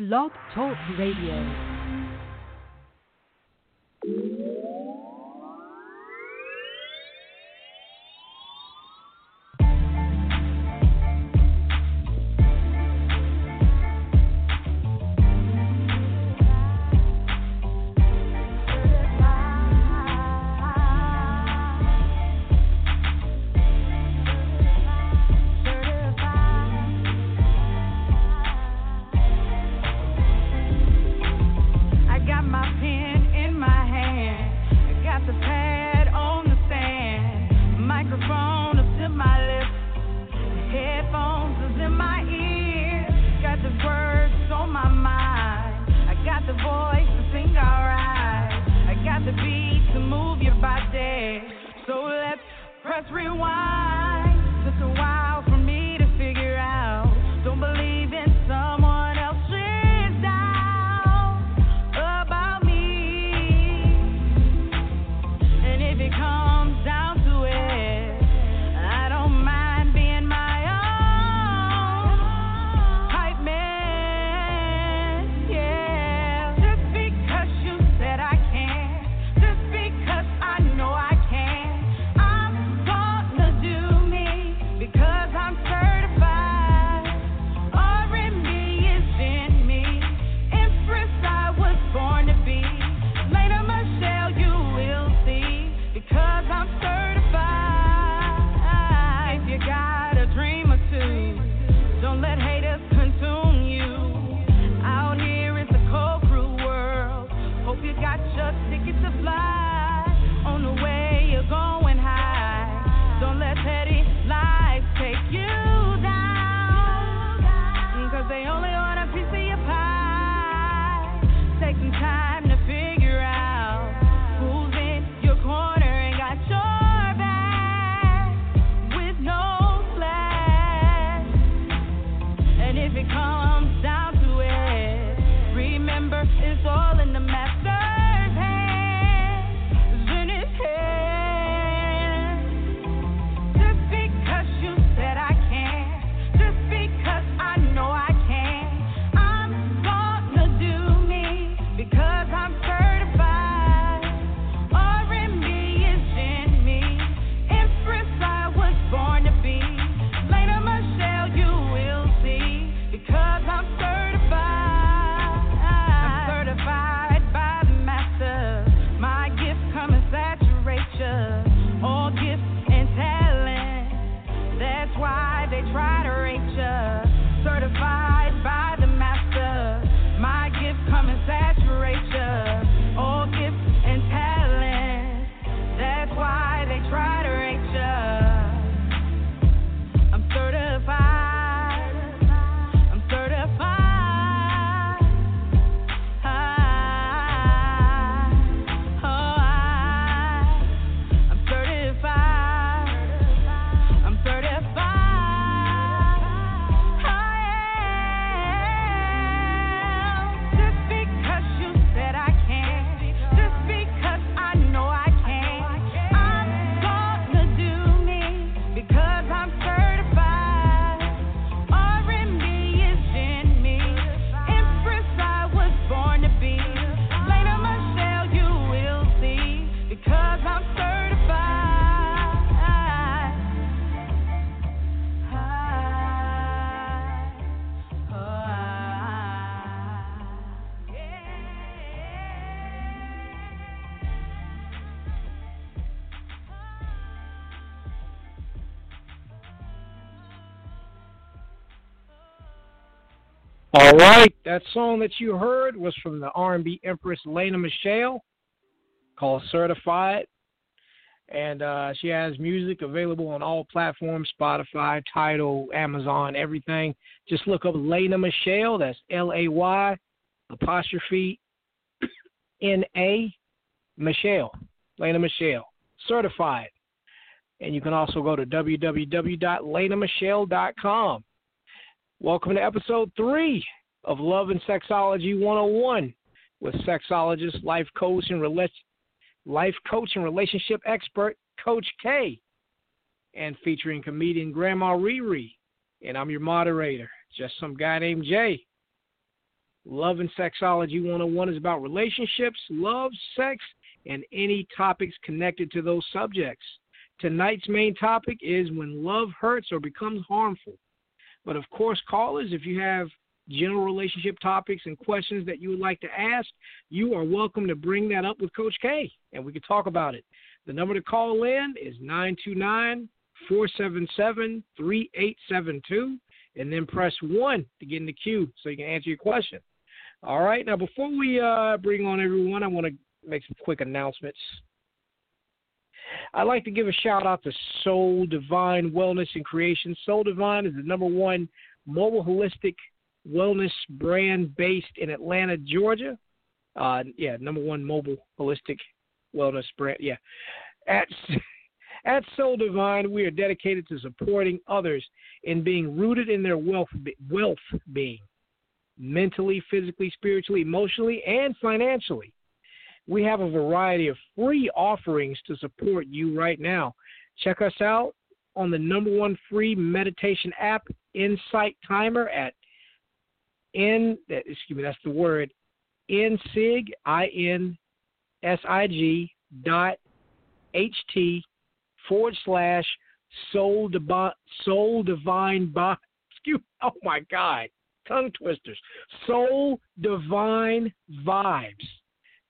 Blog Talk Radio. All right, that song that you heard was from the R&B Empress Lay'na Michelle, called "Certified," and uh, she has music available on all platforms: Spotify, Tidal, Amazon, everything. Just look up Lay'na Michelle. That's L-A-Y apostrophe N-A Michelle. Lay'na Michelle, certified. And you can also go to www.lenamichelle.com Welcome to episode three of Love and Sexology 101 with sexologist, life coach, and life coach and relationship expert Coach Kay, and featuring comedian Grandma ReRe. And I'm your moderator, just some guy named Jay. Love and Sexology 101 is about relationships, love, sex, and any topics connected to those subjects. Tonight's main topic is when love hurts or becomes harmful. But of course, callers, if you have general relationship topics and questions that you would like to ask, you are welcome to bring that up with Coach Kay and we can talk about it. The number to call in is 929 477 3872 and then press 1 to get in the queue so you can answer your question. All right, now before we uh, bring on everyone, I want to make some quick announcements. I'd like to give a shout out to Soul Divine Wellness and Creation. Soul Divine is the number one mobile holistic wellness brand based in Atlanta, Georgia. Uh, yeah, number one mobile holistic wellness brand. Yeah, at at Soul Divine, we are dedicated to supporting others in being rooted in their wealth wealth being, mentally, physically, spiritually, emotionally, and financially. We have a variety of free offerings to support you right now. Check us out on the number one free meditation app, Insight Timer, at N, excuse me, that's the word, nsig, I-N-S-I-G dot H-T forward slash soul, divine, soul divine, excuse, oh my God, tongue twisters, soul divine vibes.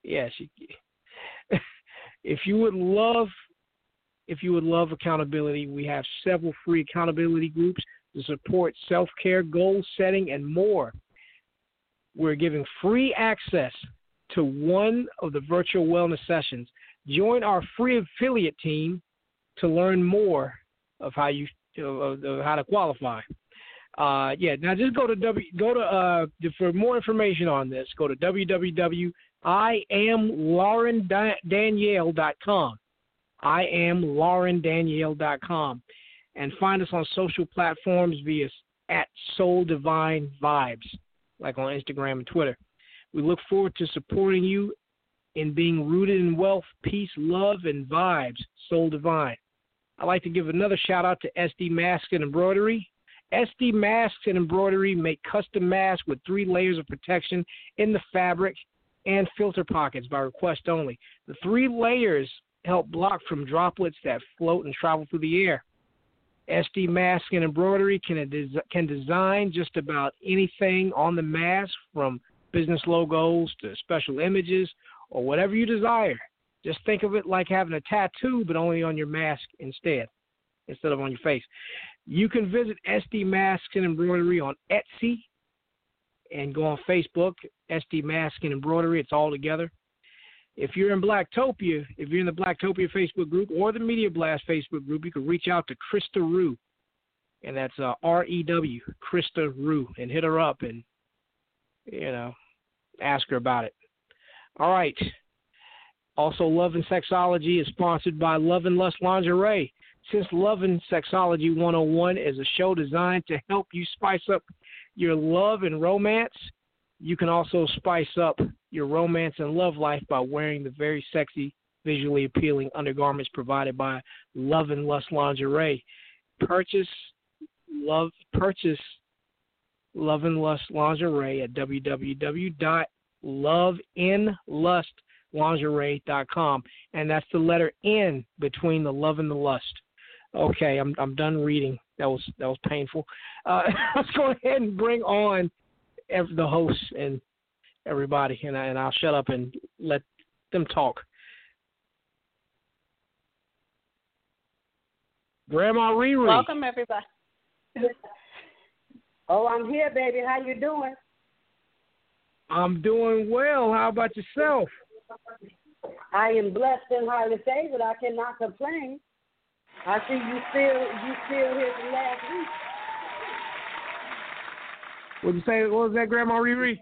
Yes, if you would love, if you would love accountability, we have several free accountability groups to support self-care, goal setting, and more we're giving free access to one of the virtual wellness sessions. Join our free affiliate team to learn more of how you of, of how to qualify. Uh, yeah, now just go to w go to uh, for more information on this. Go to www.iamlaurendanielle.com. I am laurendanielle.com I am laurendanielle.com. and find us on social platforms via at Soul Divine Vibes like on Instagram and Twitter. We look forward to supporting you in being rooted in wealth, peace, love, and vibes. Soul Divine. I'd like to give another shout out to SD Masks and Embroidery. SD Masks and Embroidery make custom masks with three layers of protection in the fabric and filter pockets by request only. The three layers help block from droplets that float and travel through the air. SD Mask and Embroidery can, can design just about anything on the mask from business logos to special images or whatever you desire. Just think of it like having a tattoo, but only on your mask instead, instead of on your face. You can visit SD Masks and Embroidery on Etsy and go on Facebook, SD Mask and Embroidery. It's all together. If you're in Blacktopia, if you're in the Blacktopia Facebook group or the Media Blast Facebook group, you can reach out to Krista Rew, and that's uh, R E W, Krista Rew, and hit her up and you know ask her about it. All right. Also, Love and Sexology is sponsored by Love and Lust Lingerie. Since Love and Sexology 101 is a show designed to help you spice up your love and romance, you can also spice up your romance and love life by wearing the very sexy, visually appealing undergarments provided by Love and Lust Lingerie. Purchase love purchase Love and Lust Lingerie at www.loveinlustlingerie.com, and that's the letter N between the love and the lust. Okay, I'm I'm done reading. That was that was painful. Uh, let's go ahead and bring on the hosts and everybody, and, I, and I'll shut up and let them talk. Grandma ReRe. Welcome, everybody. oh, I'm here, baby. How you doing? I'm doing well. How about yourself? I am blessed and highly favored. I cannot complain. I see you still you still here from last week. What'd you say? What was that, Grandma ReRe?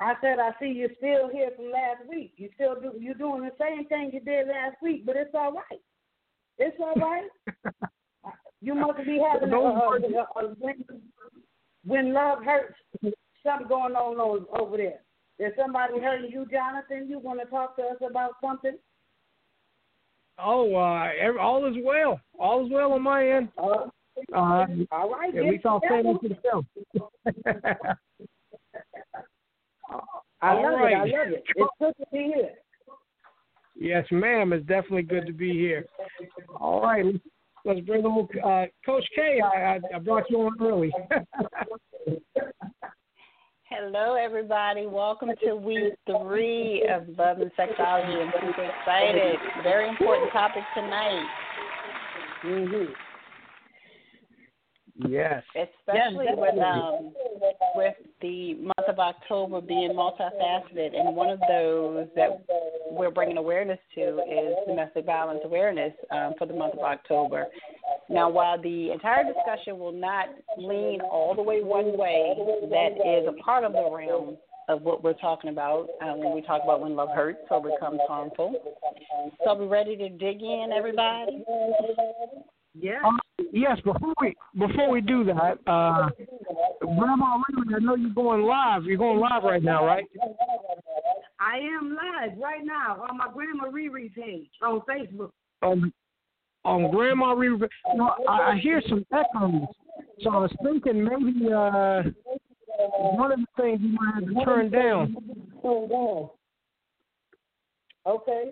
I said I see you're still here from last week. You still do You're doing the same thing you did last week, but it's all right. It's all right. you must be having a, a, a, a, when, when love hurts. Something going on over there. Is somebody hurting you, Jonathan? You want to talk to us about something? Oh, uh, all is well. All is well on my end. Uh, uh, all right. At least I'll stand into the film. I love right. it. I love it. It's good to be here. Yes, ma'am. It's definitely good to be here. All right, let's bring on uh, Coach Kay. I, I, I brought you on early. Hello, everybody. Welcome to week three of Love and Sexology. I'm super excited. Very important topic tonight. Mm-hmm. Yes. Especially Yes, with definitely. um with the month of October being multifaceted, and one of those that we're bringing awareness to is domestic violence awareness um, for the month of October. Now, while the entire discussion will not lean all the way one way, that is a part of the realm of what we're talking about uh, when we talk about when love hurts or becomes harmful. So, are we ready to dig in, everybody? Yeah. Um, yes. Before we before we do that, uh, Grandma ReRe, I know you're going live. You're going live right now, right? I am live right now on my Grandma ReRe page on Facebook. On on Grandma ReRe. No, I, I hear some echoes, so I was thinking maybe uh, one of the things you might have to turn down. Okay.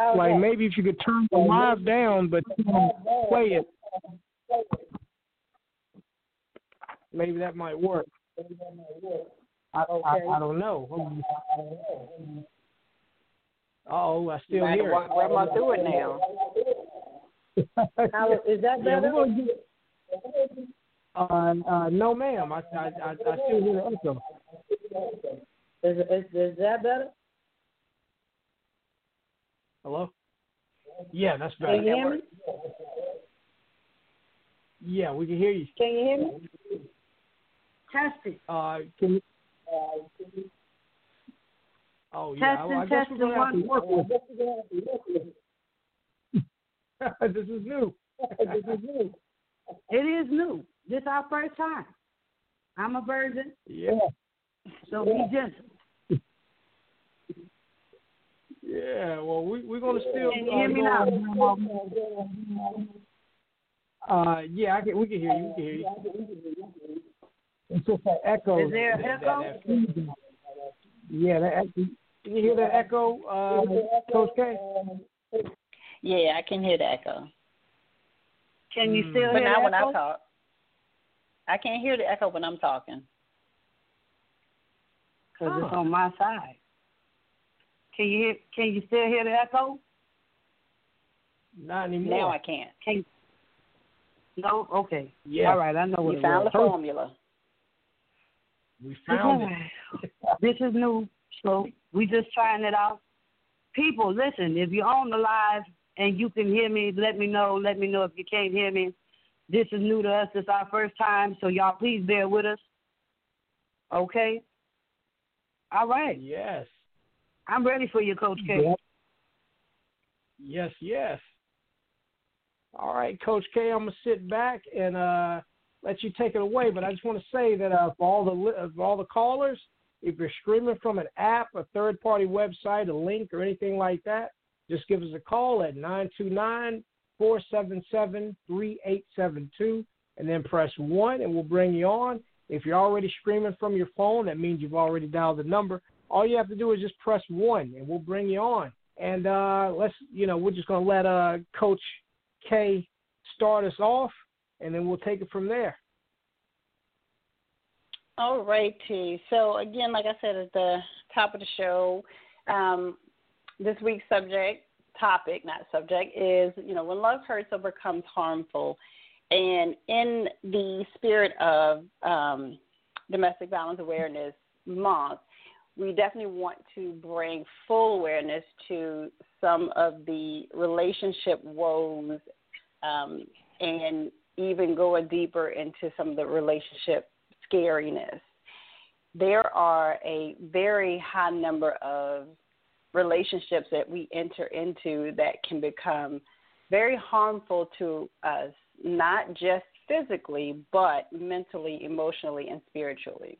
How's Like that? maybe if you could turn the live down, but play it. Maybe that might work. I, I, I don't know. Oh, I still hear have walked Grandma through it now. it. How, is that better? get- uh, uh, no, ma'am. I, I, I, I still hear the echo. Is, is, is that better? Hello? Yeah, that's better. Can you hear me? Yeah, we can hear you. Can you hear me? Test it. Uh, can you? Oh yeah, Testing, well, I guess we're gonna have to testing, work with. this is new. It is new. This is our first time. I'm a virgin, Yeah, so be gentle. Yeah. Well, we we're gonna still. Can you uh, hear me now? Uh, yeah, I can. We can hear you. We can hear you. It's just that echo. Is there an that- that- echo? Yeah, that echo. Can you hear that echo, uh, Coach Kay? Yeah, I can hear the echo. Can you Mm. still But hear not the when I talk. I can't hear the echo when I'm talking. Because it's on my side. Can you hear? Can you still hear the echo? Not anymore. Now I can't. Can no? Okay. Yeah. All right. I know what You it found the was. formula. We found it. this is new, so we just trying it out. People, listen. If you're on the live and you can hear me, let me know. Let me know if you can't hear me. This is new to us. It's our first time, so y'all please bear with us. Okay. All right. Yes. I'm ready for you, Coach Kay. Yes, yes. All right, Coach Kay, I'm gonna sit back and uh, let you take it away. But I just want to say that uh, for all the li- for all the callers, if you're streaming from an app, a third-party website, a link, or anything like that, just give us a call at nine two nine four seven seven three eight seven two, and then press one, and we'll bring you on. If you're already streaming from your phone, that means you've already dialed the number. All you have to do is just press one, and we'll bring you on. And uh, let's, you know, we're just gonna let uh, Coach Kay start us off, and then we'll take it from there. All righty. So again, like I said at the top of the show, um, this week's subject topic, not subject, is you know when love hurts or becomes harmful. And in the spirit of um, Domestic Violence Awareness Month, we definitely want to bring full awareness to some of the relationship woes um, and even going deeper into some of the relationship scariness. There are a very high number of relationships that we enter into that can become very harmful to us, not just physically, but mentally, emotionally, and spiritually.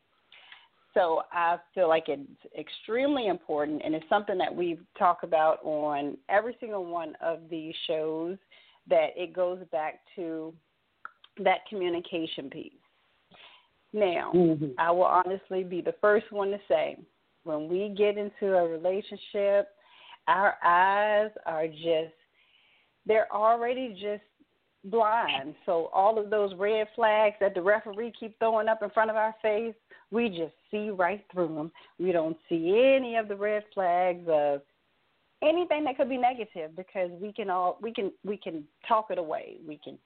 So I feel like it's extremely important, and it's something that we talk about on every single one of these shows. That it goes back to that communication piece. Now, Mm-hmm. I will honestly be the first one to say When we get into a relationship, our eyes are just they're already just blind. So all of those red flags that the referee keep throwing up in front of our face, we just see right through them. We don't see any of the red flags of anything that could be negative because we can all we can we can talk it away. We can,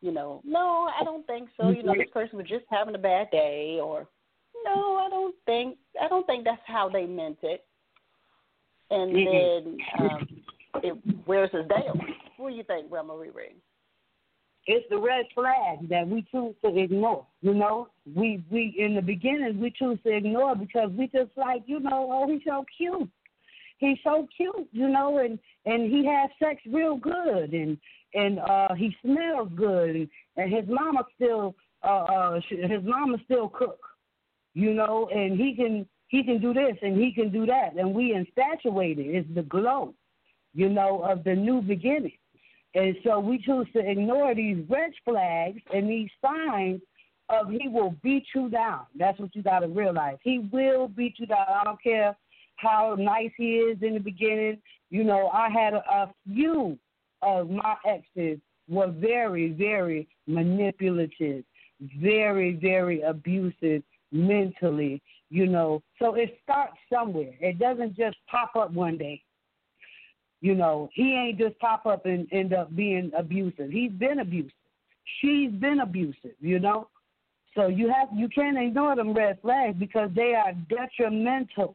you know, no, I don't think so. You know, this person was just having a bad day, or no, I don't think I don't think that's how they meant it. And then um, it wears us down. What do you think, Grandma ReRe? It's the red flag that we choose to ignore. You know, we we in the beginning we choose to ignore because we just like you know, oh he's so cute, he's so cute, you know, and and he has sex real good and and uh he smells good and, and his mama still uh uh his mama still cook, you know, and he can he can do this and he can do that and we infatuated. It's the glow, you know, of the new beginning. And so we choose to ignore these red flags and these signs of he will beat you down. That's what you got to realize. He will beat you down. I don't care how nice he is in the beginning. You know, I had a, a few of my exes were very, very manipulative, very, very abusive mentally, you know. So it starts somewhere. It doesn't just pop up one day. You know, he ain't just pop up and end up being abusive. He's been abusive. She's been abusive, you know. So you have you can't ignore them red flags because they are detrimental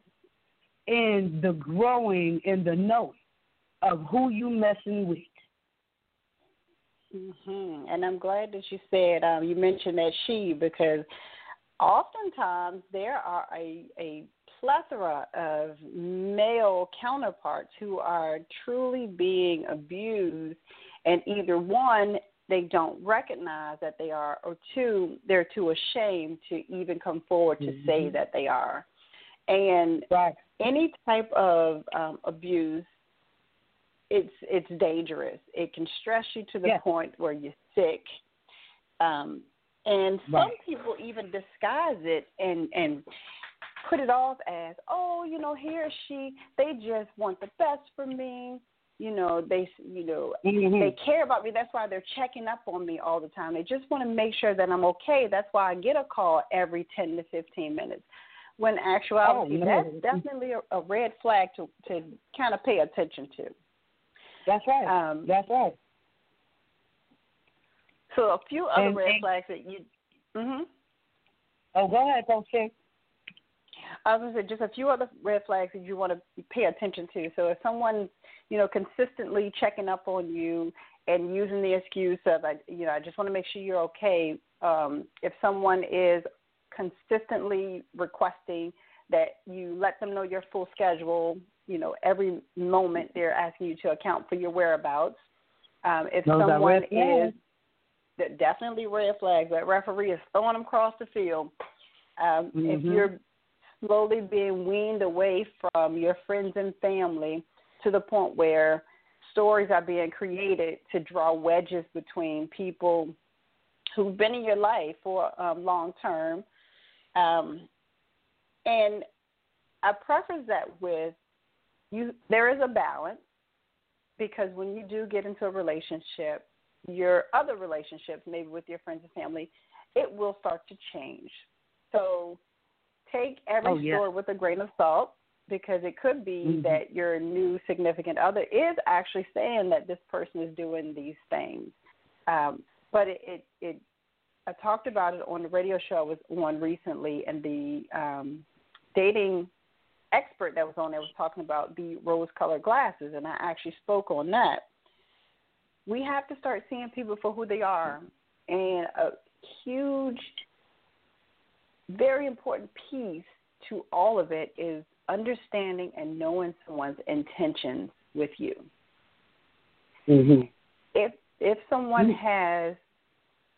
in the growing and the knowing of who you messing with. Mm-hmm. And I'm glad that you said um, you mentioned that she because oftentimes there are a a plethora of male counterparts who are truly being abused, and either one, they don't recognize that they are, or two, they're too ashamed to even come forward to mm-hmm. say that they are. And right. any type of um, abuse, it's it's dangerous. It can stress you to the yeah. point where you're sick. Um, and some right. people even disguise it and and put it off as, oh, you know, he or she, they just want the best for me. You know, they, you know, mm-hmm. they care about me. That's why they're checking up on me all the time. They just want to make sure that I'm okay. That's why I get a call every ten to fifteen minutes. When actuality, oh, no. that's definitely a, a red flag to to kind of pay attention to. That's right. Um, that's right. So a few other and, red and, flags that you. Mhm. Oh, go ahead, Coach I was going to say just a few other red flags that you want to pay attention to. So if someone's, you know, consistently checking up on you and using the excuse of, you know, I just want to make sure you're okay. Um, if someone is consistently requesting that you let them know your full schedule, you know, every moment they're asking you to account for your whereabouts. Um, if Those someone is definitely red flags, that referee is throwing them across the field. Um, mm-hmm. If you're slowly being weaned away from your friends and family to the point where stories are being created to draw wedges between people who've been in your life for um, long term. Um, and I preface that with you there is a balance because when you do get into a relationship, your other relationships, maybe with your friends and family, it will start to change. So take every oh, yeah. story with a grain of salt because it could be mm-hmm. that your new significant other is actually saying that this person is doing these things. Um, but it, it, it, I talked about it on the radio show I was on recently, and the um, dating expert that was on there was talking about the rose-colored glasses, and I actually spoke on that. We have to start seeing people for who they are, and a huge very important piece to all of it is understanding and knowing someone's intentions with you. Mm-hmm. If if someone mm-hmm. has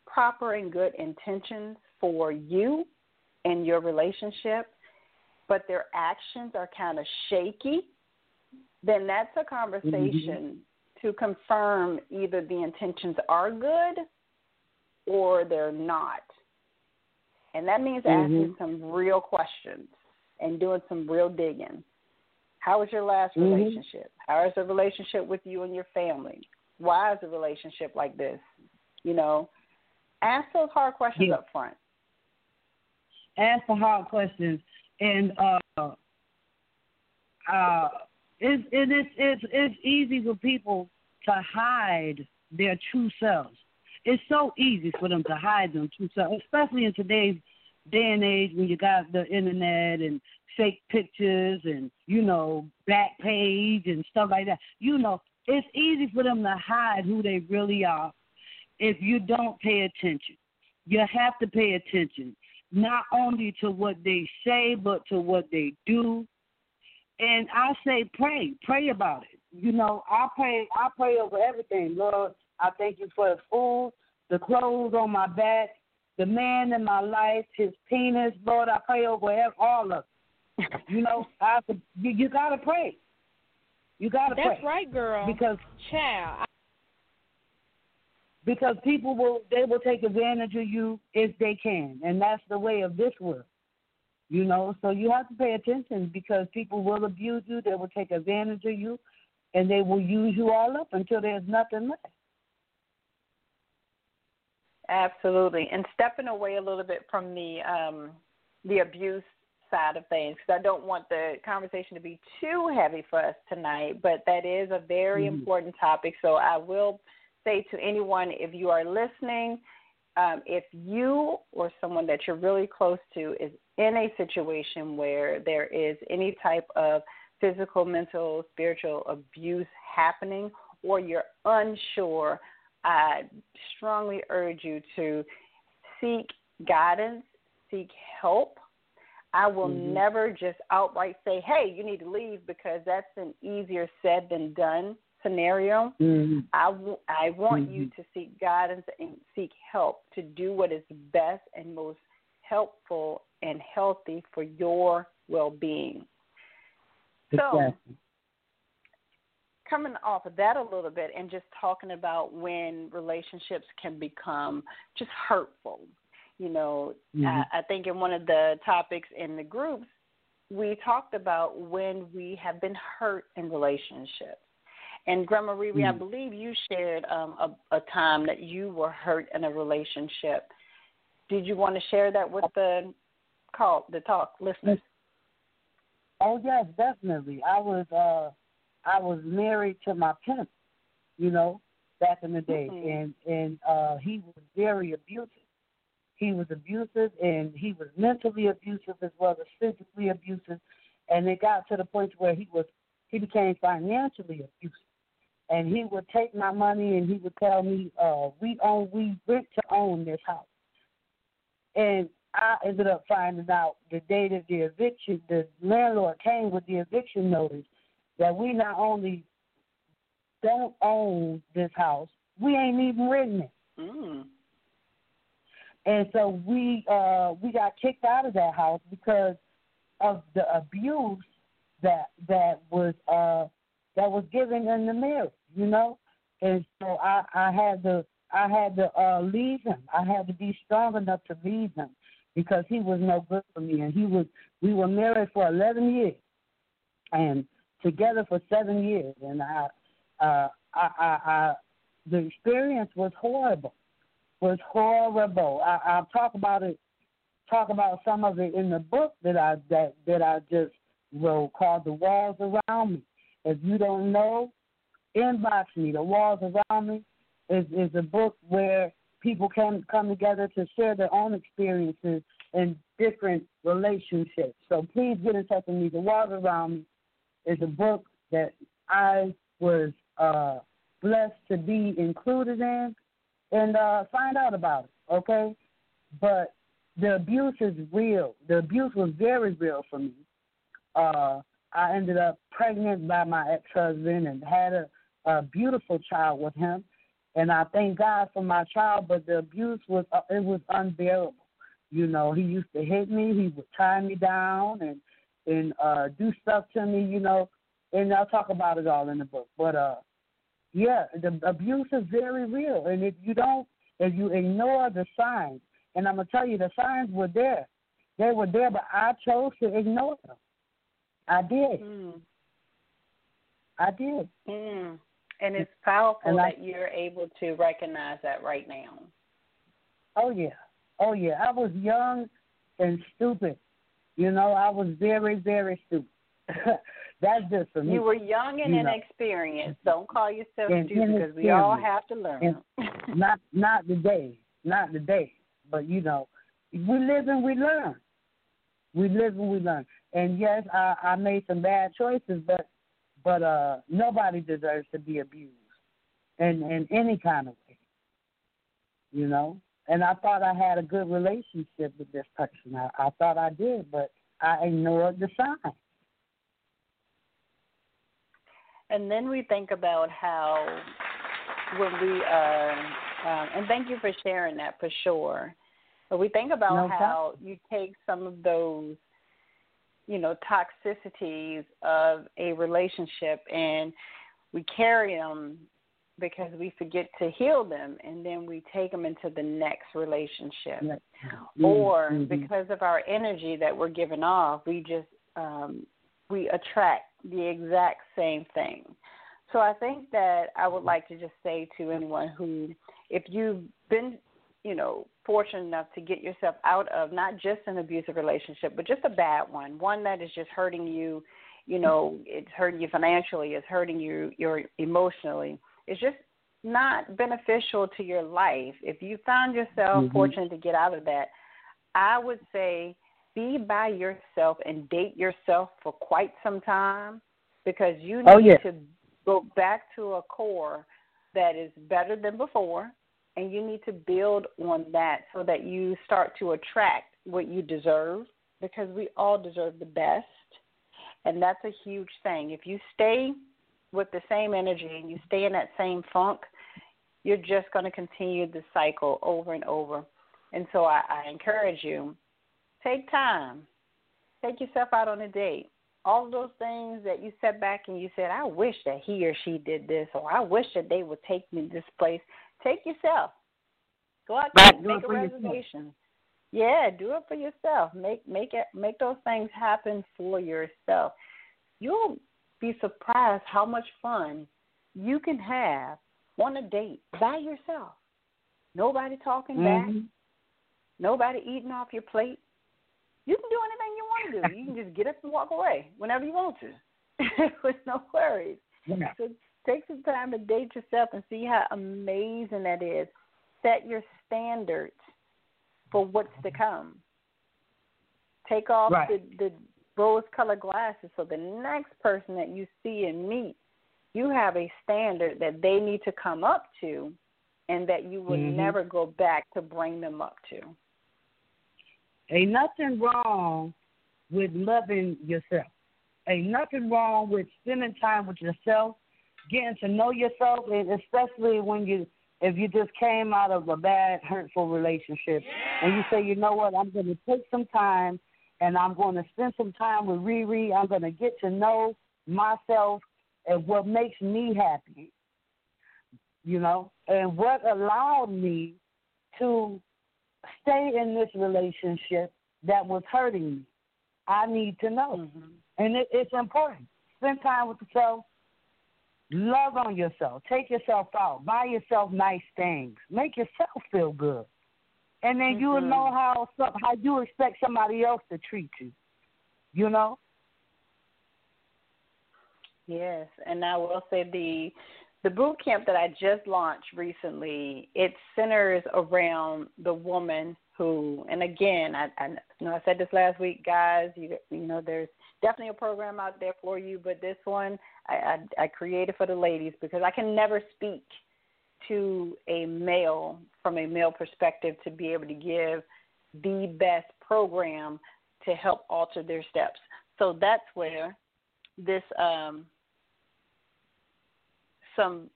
proper and good intentions for you and your relationship, but their actions are kind of shaky, then that's a conversation mm-hmm. to confirm either the intentions are good or they're not. And that means mm-hmm. asking some real questions. and doing some real digging. How was your last mm-hmm. relationship? How is the relationship with you and your family? Why is the relationship like this? You know, ask those hard questions yeah. up front. Ask the hard questions, and uh, uh, it's it, it's it's it's easy for people to hide their true selves. It's so easy for them to hide them too. So especially in today's day and age when you got the internet and fake pictures and you know back page and stuff like that. You know, it's easy for them to hide who they really are if you don't pay attention. You have to pay attention not only to what they say but to what they do. And I say pray, pray about it. You know, I pray I pray over everything. Lord, I thank you for the food, the clothes on my back, the man in my life, his penis. Lord, I pray over all of it. You know, I you, you gotta pray. You gotta That's pray. That's right, girl. Because child. Because people will they will take advantage of you if they can, and that's the way of this world. You know, so you have to pay attention because people will abuse you, they will take advantage of you, and they will use you all up until there's nothing left. Absolutely, and stepping away a little bit from the um, the abuse side of things because I don't want the conversation to be too heavy for us tonight, but that is a very mm-hmm. important topic. So I will say to anyone if you are listening, um, if you or someone that you're really close to is in a situation where there is any type of physical, mental, spiritual abuse happening, or you're unsure I strongly urge you to seek guidance, seek help. I will mm-hmm. never just outright say, hey, you need to leave because that's an easier said than done scenario. Mm-hmm. I, w- I want mm-hmm. you to seek guidance and seek help to do what is best and most helpful and healthy for your well being. Exactly. So, coming off of that a little bit and just talking about when relationships can become just hurtful. You know, mm-hmm. I, I think in one of the topics in the groups, we talked about when we have been hurt in relationships. And Grandma ReRe, mm-hmm. I believe you shared um, a, a time that you were hurt in a relationship. Did you want to share that with the call, the talk listeners? Oh yes, definitely. I was uh I was married to my pimp, you know, back in the day, mm-hmm. and and uh, he was very abusive. He was abusive, and he was mentally abusive as well as physically abusive, and it got to the point where he was he became financially abusive. And he would take my money and he would tell me, uh, we own we rent to own this house. And I ended up finding out the day that the eviction the landlord came with the eviction notice that we not only don't own this house, we ain't even written it. Mm. And so we uh we got kicked out of that house because of the abuse that that was uh that was given in the marriage, you know? And so I, I had to I had to uh leave him. I had to be strong enough to leave him because he was no good for me and he was we were married for eleven years. And together for seven years, and I, uh, I, I, I, the experience was horrible. Was horrible. I, I'll talk about it. Talk about some of it in the book that I that that I just wrote called "The Walls Around Me." If you don't know, inbox me. The Walls Around Me is is a book where people can come together to share their own experiences in different relationships. So please get in touch with me. The Walls Around Me is a book that I was uh, blessed to be included in and uh, find out about it, okay? But the abuse is real. The abuse was very real for me. Uh, I ended up pregnant by my ex husband and had a, a beautiful child with him. And I thank God for my child, but the abuse was uh, it was unbearable. You know, he used to hit me. He would tie me down and and uh, do stuff to me, you know, and I'll talk about it all in the book. But uh, yeah, the abuse is very real, and if you don't, if you ignore the signs, and I'm gonna tell you, the signs were there. They were there, but I chose to ignore them. I did. Mm. I did. Mm. And it's powerful And I- that you're able to recognize that right now. Oh yeah. Oh yeah. I was young and stupid. You know, I was very, very stupid. That's just for me. You were young and You know. inexperienced. Don't call yourself And stupid because we all have to learn. not not today. Not today. But you know, we live and we learn. We live and we learn. And yes, I, I made some bad choices, but but uh nobody deserves to be abused in in any kind of way. You know? And I thought I had a good relationship with this person. I, I thought I did, but I ignored the signs. And then we think about how when we are, um, and thank you for sharing that for sure. But we think about No how you take some of those, you know, toxicities of a relationship and we carry them because we forget to heal them and then we take them into the next relationship or Mhm. because of our energy that we're giving off, we just um, we attract the exact same thing. So I think that I would like to just say to anyone who, if you've been, you know, fortunate enough to get yourself out of not just an abusive relationship, but just a bad one, one that is just hurting you, you know, it's hurting you financially, it's hurting you, your emotionally. It's just not beneficial to your life. If you found yourself Mhm. fortunate to get out of that, I would say be by yourself and date yourself for quite some time because you need Oh, yeah. to go back to a core that is better than before and you need to build on that so that you start to attract what you deserve because we all deserve the best and that's a huge thing if you stay with the same energy and you stay in that same funk you're just going to continue the cycle over and over and so I, I encourage you take time take yourself out on a date all of those things that you sat back and you said, I wish that he or she did this, or I wish that they would take me this place. Take yourself. Go out Right, there, do make a for yourself. reservation. Yeah, do it for yourself. Make make it make those things happen for yourself. You'll be surprised how much fun you can have on a date by yourself. Nobody talking back. Mhm. Nobody eating off your plate. You can do anything you want to do. You can just get up and walk away whenever you want to, with no worries. Yeah. So take some time to date yourself and see how amazing that is. Set your standards for what's to come. Take off Right. the, the rose-colored glasses so the next person that you see and meet, you have a standard that they need to come up to, and that you will Mhm. never go back to bring them up to. Ain't nothing wrong with loving yourself. Ain't nothing wrong with spending time with yourself, getting to know yourself, and especially when you if you just came out of a bad, hurtful relationship and you say, you know what, I'm going to take some time and I'm going to spend some time with ReRe. I'm going to get to know myself and what makes me happy, you know, and what allowed me to stay in this relationship that was hurting me. I need to know. Mm-hmm. And it, it's important. Spend time with yourself. Love on yourself. Take yourself out. Buy yourself nice things. Make yourself feel good. And then you will Mhm. know how some, how you expect somebody else to treat you. You know? Yes, and I will say the the boot camp that I just launched recently, it centers around the woman who, and again, I, I you know I said this last week, guys. You you know, there's definitely a program out there for you, but this one I, I, I created for the ladies because I can never speak to a male from a male perspective to be able to give the best program to help alter their steps. So that's where this um, some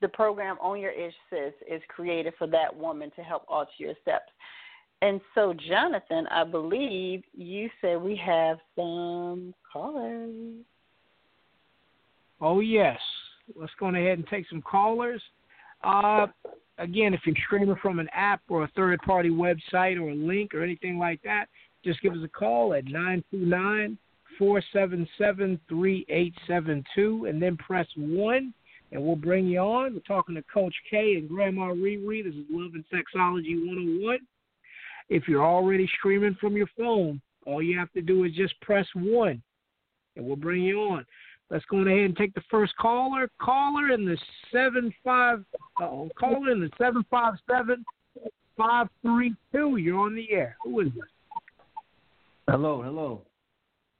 the program on your ish sis is created for that woman to help alter your steps. And so, Jonathan, I believe you said we have some callers. Oh yes. Let's go ahead and take some callers. Uh, again, if you're streaming from an app or a third-party website or a link or anything like that, just give us a call at 929 477 3872 and then press 1 and we'll bring you on. We're talking to Coach Kay and Grandma ReRe. This is Love and Sexology 101. If you're already streaming from your phone, all you have to do is just press 1 and we'll bring you on. Let's go ahead and take the first caller. Caller in the seven five. Oh, caller in the seven five seven five three two. You're on the air. Who is this? Hello, hello,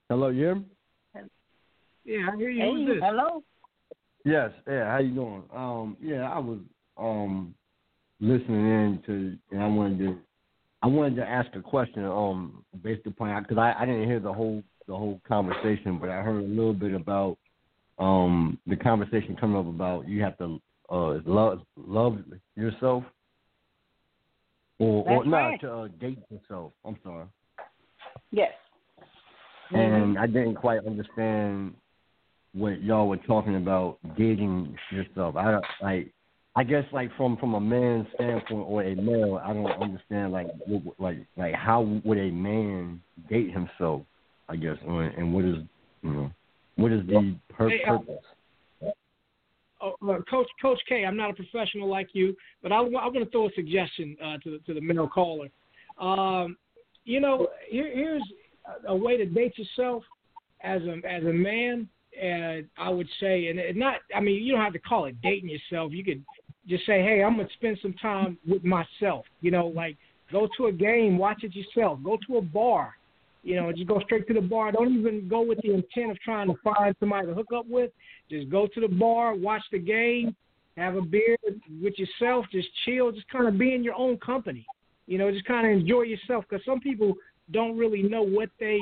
hello. You? Yeah, I hear you. Hey, Who's this? hello. Yes. Yeah. How you doing? Um. Yeah. I was um listening in to, and I wanted to, I wanted to ask a question. Um, based upon because I, I didn't hear the whole the whole conversation, but I heard a little bit about um the conversation coming up about you have to uh love love yourself or or not right. to uh, date yourself. I'm sorry. Yes. and I didn't quite understand what y'all were talking about dating yourself. I like. I guess like from from a man's standpoint or a male, I don't understand like what, like like how would a man date himself? I guess and what is you know what is the pur- Hey, uh, purpose? Oh, Coach Coach Kay, I'm not a professional like you, but I, I'm going to throw a suggestion uh, to the to the male caller. Um, you know, here, here's a, a way to date yourself as a as a man. And I would say, and not, I mean, you don't have to call it dating yourself. You could just say, hey, I'm gonna spend some time with myself. You know, like go to a game, watch it yourself. Go to a bar. You know, just go straight to the bar. Don't even go with the intent of trying to find somebody to hook up with. Just go to the bar, watch the game, have a beer with yourself, just chill, just kind of be in your own company. You know, just kind of enjoy yourself because some people don't really know what they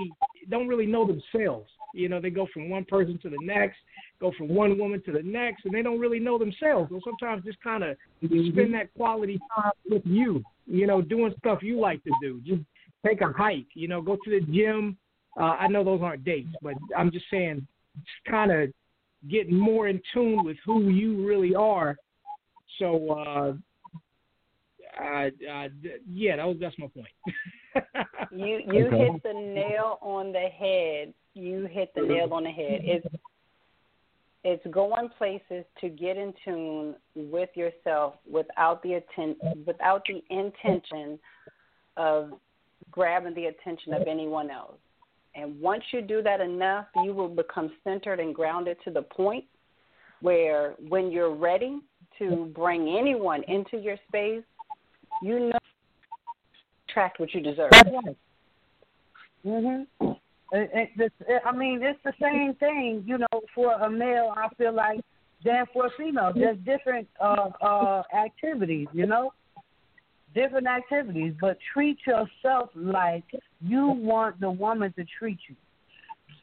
don't really know themselves. You know, they go from one person to the next, go from one woman to the next, and they don't really know themselves. So sometimes just kind of spend mm-hmm. that quality time with you. You know, doing stuff you like to do. Just take a hike. You know, go to the gym. Uh, I know those aren't dates, but I'm just saying, just kind of get more in tune with who you really are. So, uh, uh, uh, yeah, that was that's my point. You you Okay. hit the nail on the head. You hit the nail on the head. It's it's going places to get in tune with yourself without the atten- without the intention of grabbing the attention of anyone else. And once you do that enough, you will become centered and grounded to the point where when you're ready to bring anyone into your space, you know attract what you deserve. Mhm. It, it, it, I mean, it's the same thing, you know. For a male, I feel like than for a female. There's different uh, uh, activities, you know, different activities. But treat yourself like you want the woman to treat you.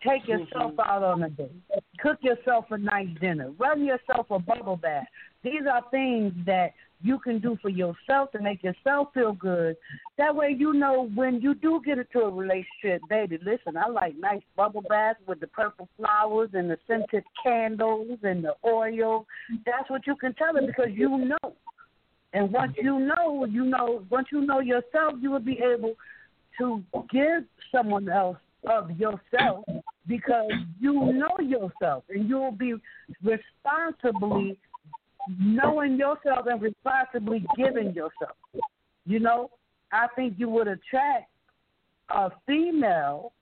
Take mm-hmm. yourself out on a date. Cook yourself a nice dinner. Run yourself a bubble bath. These are things that you can do for yourself to make yourself feel good. That way, you know when you do get into a relationship, baby. Listen, I like nice bubble baths with the purple flowers and the scented candles and the oil. That's what you can tell them because you know. And once mm-hmm. you know, you know. Once you know yourself, you will be able to give someone else of yourself because you know yourself and you will be responsibly knowing yourself and responsibly giving yourself. You know, I think you would attract a female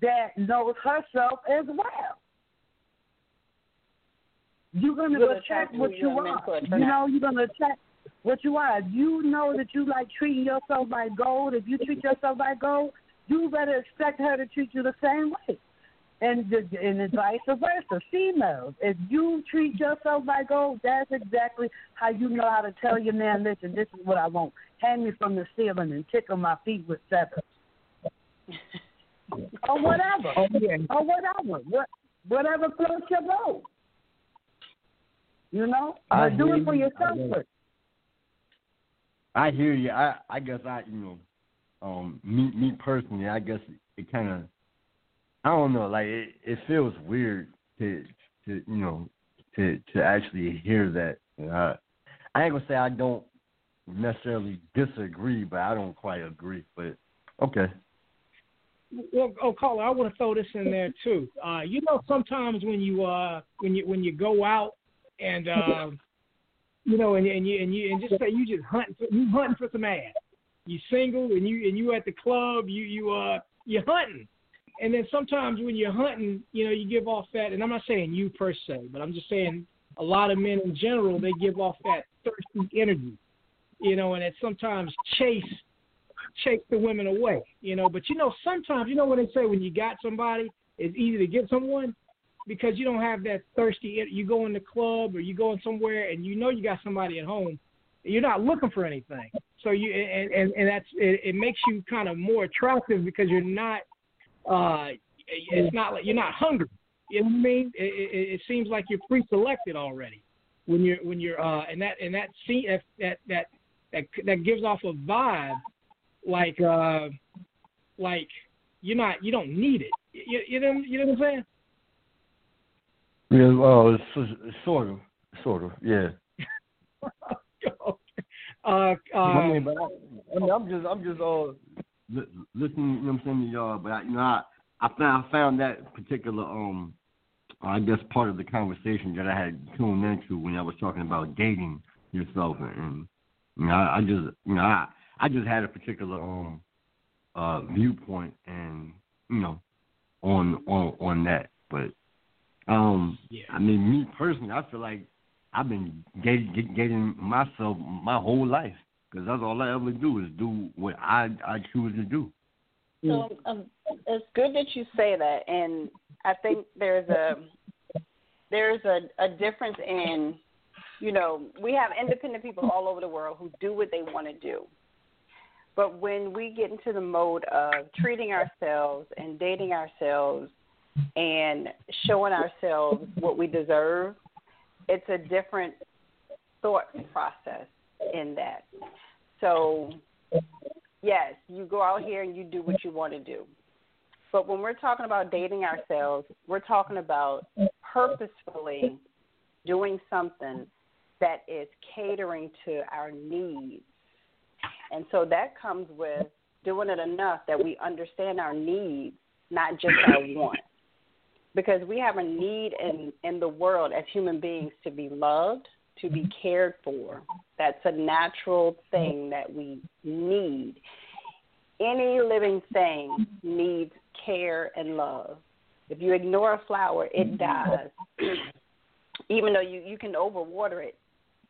that knows herself as well. You're going to You'll attract what you are. You know, you're going to attract what you are. If you know that you like treating yourself like gold, if you treat yourself like gold, you better expect her to treat you the same way. And the, and vice versa. Females, if you treat yourself like gold, that's exactly how you know how to tell your man, listen, this is what I want. Hang me from the ceiling and tickle my feet with feathers. or whatever. oh yeah, Or whatever. What whatever floats your boat. You know? But do it for yourself first. I hear you. I I guess I you know, um, me me personally, I guess it kind of, I don't know, like it, it feels weird to to you know to to actually hear that. You I, I ain't gonna say I don't necessarily disagree, but I don't quite agree. But okay, well, oh, caller, I want to throw this in there too. Uh, you know, sometimes when you uh, when you when you go out and uh, you know, and, and you and you and just say you just hunting, you hunting for some ass. You single and you and you at the club, you you uh you're hunting, and then sometimes when you're hunting, you know, you give off that. And I'm not saying you per se, but I'm just saying a lot of men in general they give off that thirsty energy, you know, and it sometimes chase chase the women away, you know. But you know, sometimes you know when they say when you got somebody, it's easy to get someone because you don't have that thirsty. You go in the club or you go in somewhere and you know you got somebody at home. You're not looking for anything, so you and and, and that's it, it makes you kind of more attractive because you're not. uh It's not like you're not hungry. You know what I mean? It, it, it seems like you're pre-selected already when you're when you're uh and that and that see that that that that, gives off a vibe like uh like you're not you don't need it. You, you know you know what I'm saying? Yeah, well, it's, it's sort of, sort of, yeah. uh, uh, I mean, but I, I mean, I'm just, I'm just uh, li- listening. You know what I'm saying to y'all, but I, you know, I, I found, I found that particular, um, I guess part of the conversation that I had tuned into when I was talking about dating yourself, and, and you know, I, I just, you know, I, I just had a particular um, uh, viewpoint, and you know, on on on that, but um, yeah. I mean, me personally, I feel like I've been getting, getting myself my whole life because that's all I ever do is do what I I choose to do. So um, it's good that you say that, and I think there's a there's a, a difference in you know we have independent people all over the world who do what they want to do, but when we get into the mode of treating ourselves and dating ourselves and showing ourselves what we deserve, it's a different thought process in that. So, yes, you go out here and you do what you want to do. But when we're talking about dating ourselves, we're talking about purposefully doing something that is catering to our needs. And so that comes with doing it enough that we understand our needs, not just our wants because we have a need in in the world as human beings to be loved, to be mm-hmm. cared for. That's a natural thing that we need. Any living thing needs care and love. If you ignore a flower, it mm-hmm. dies. Even though you you can overwater it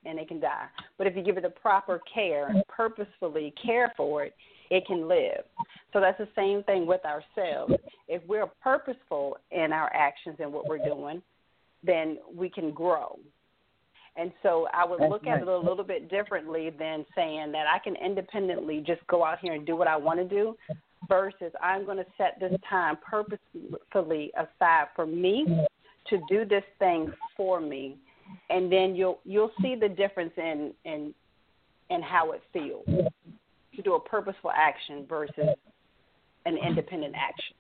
and it can die. But if you give it the proper care, purposefully care for it, it can live. So that's the same thing with ourselves. If we're purposeful in our actions and what we're doing, then we can grow. And so I would look at it a little bit differently than saying that I can independently just go out here and do what I want to do versus I'm going to set this time purposefully aside for me to do this thing for me and then you'll you'll see the difference in in in how it feels to do a purposeful action versus an independent action.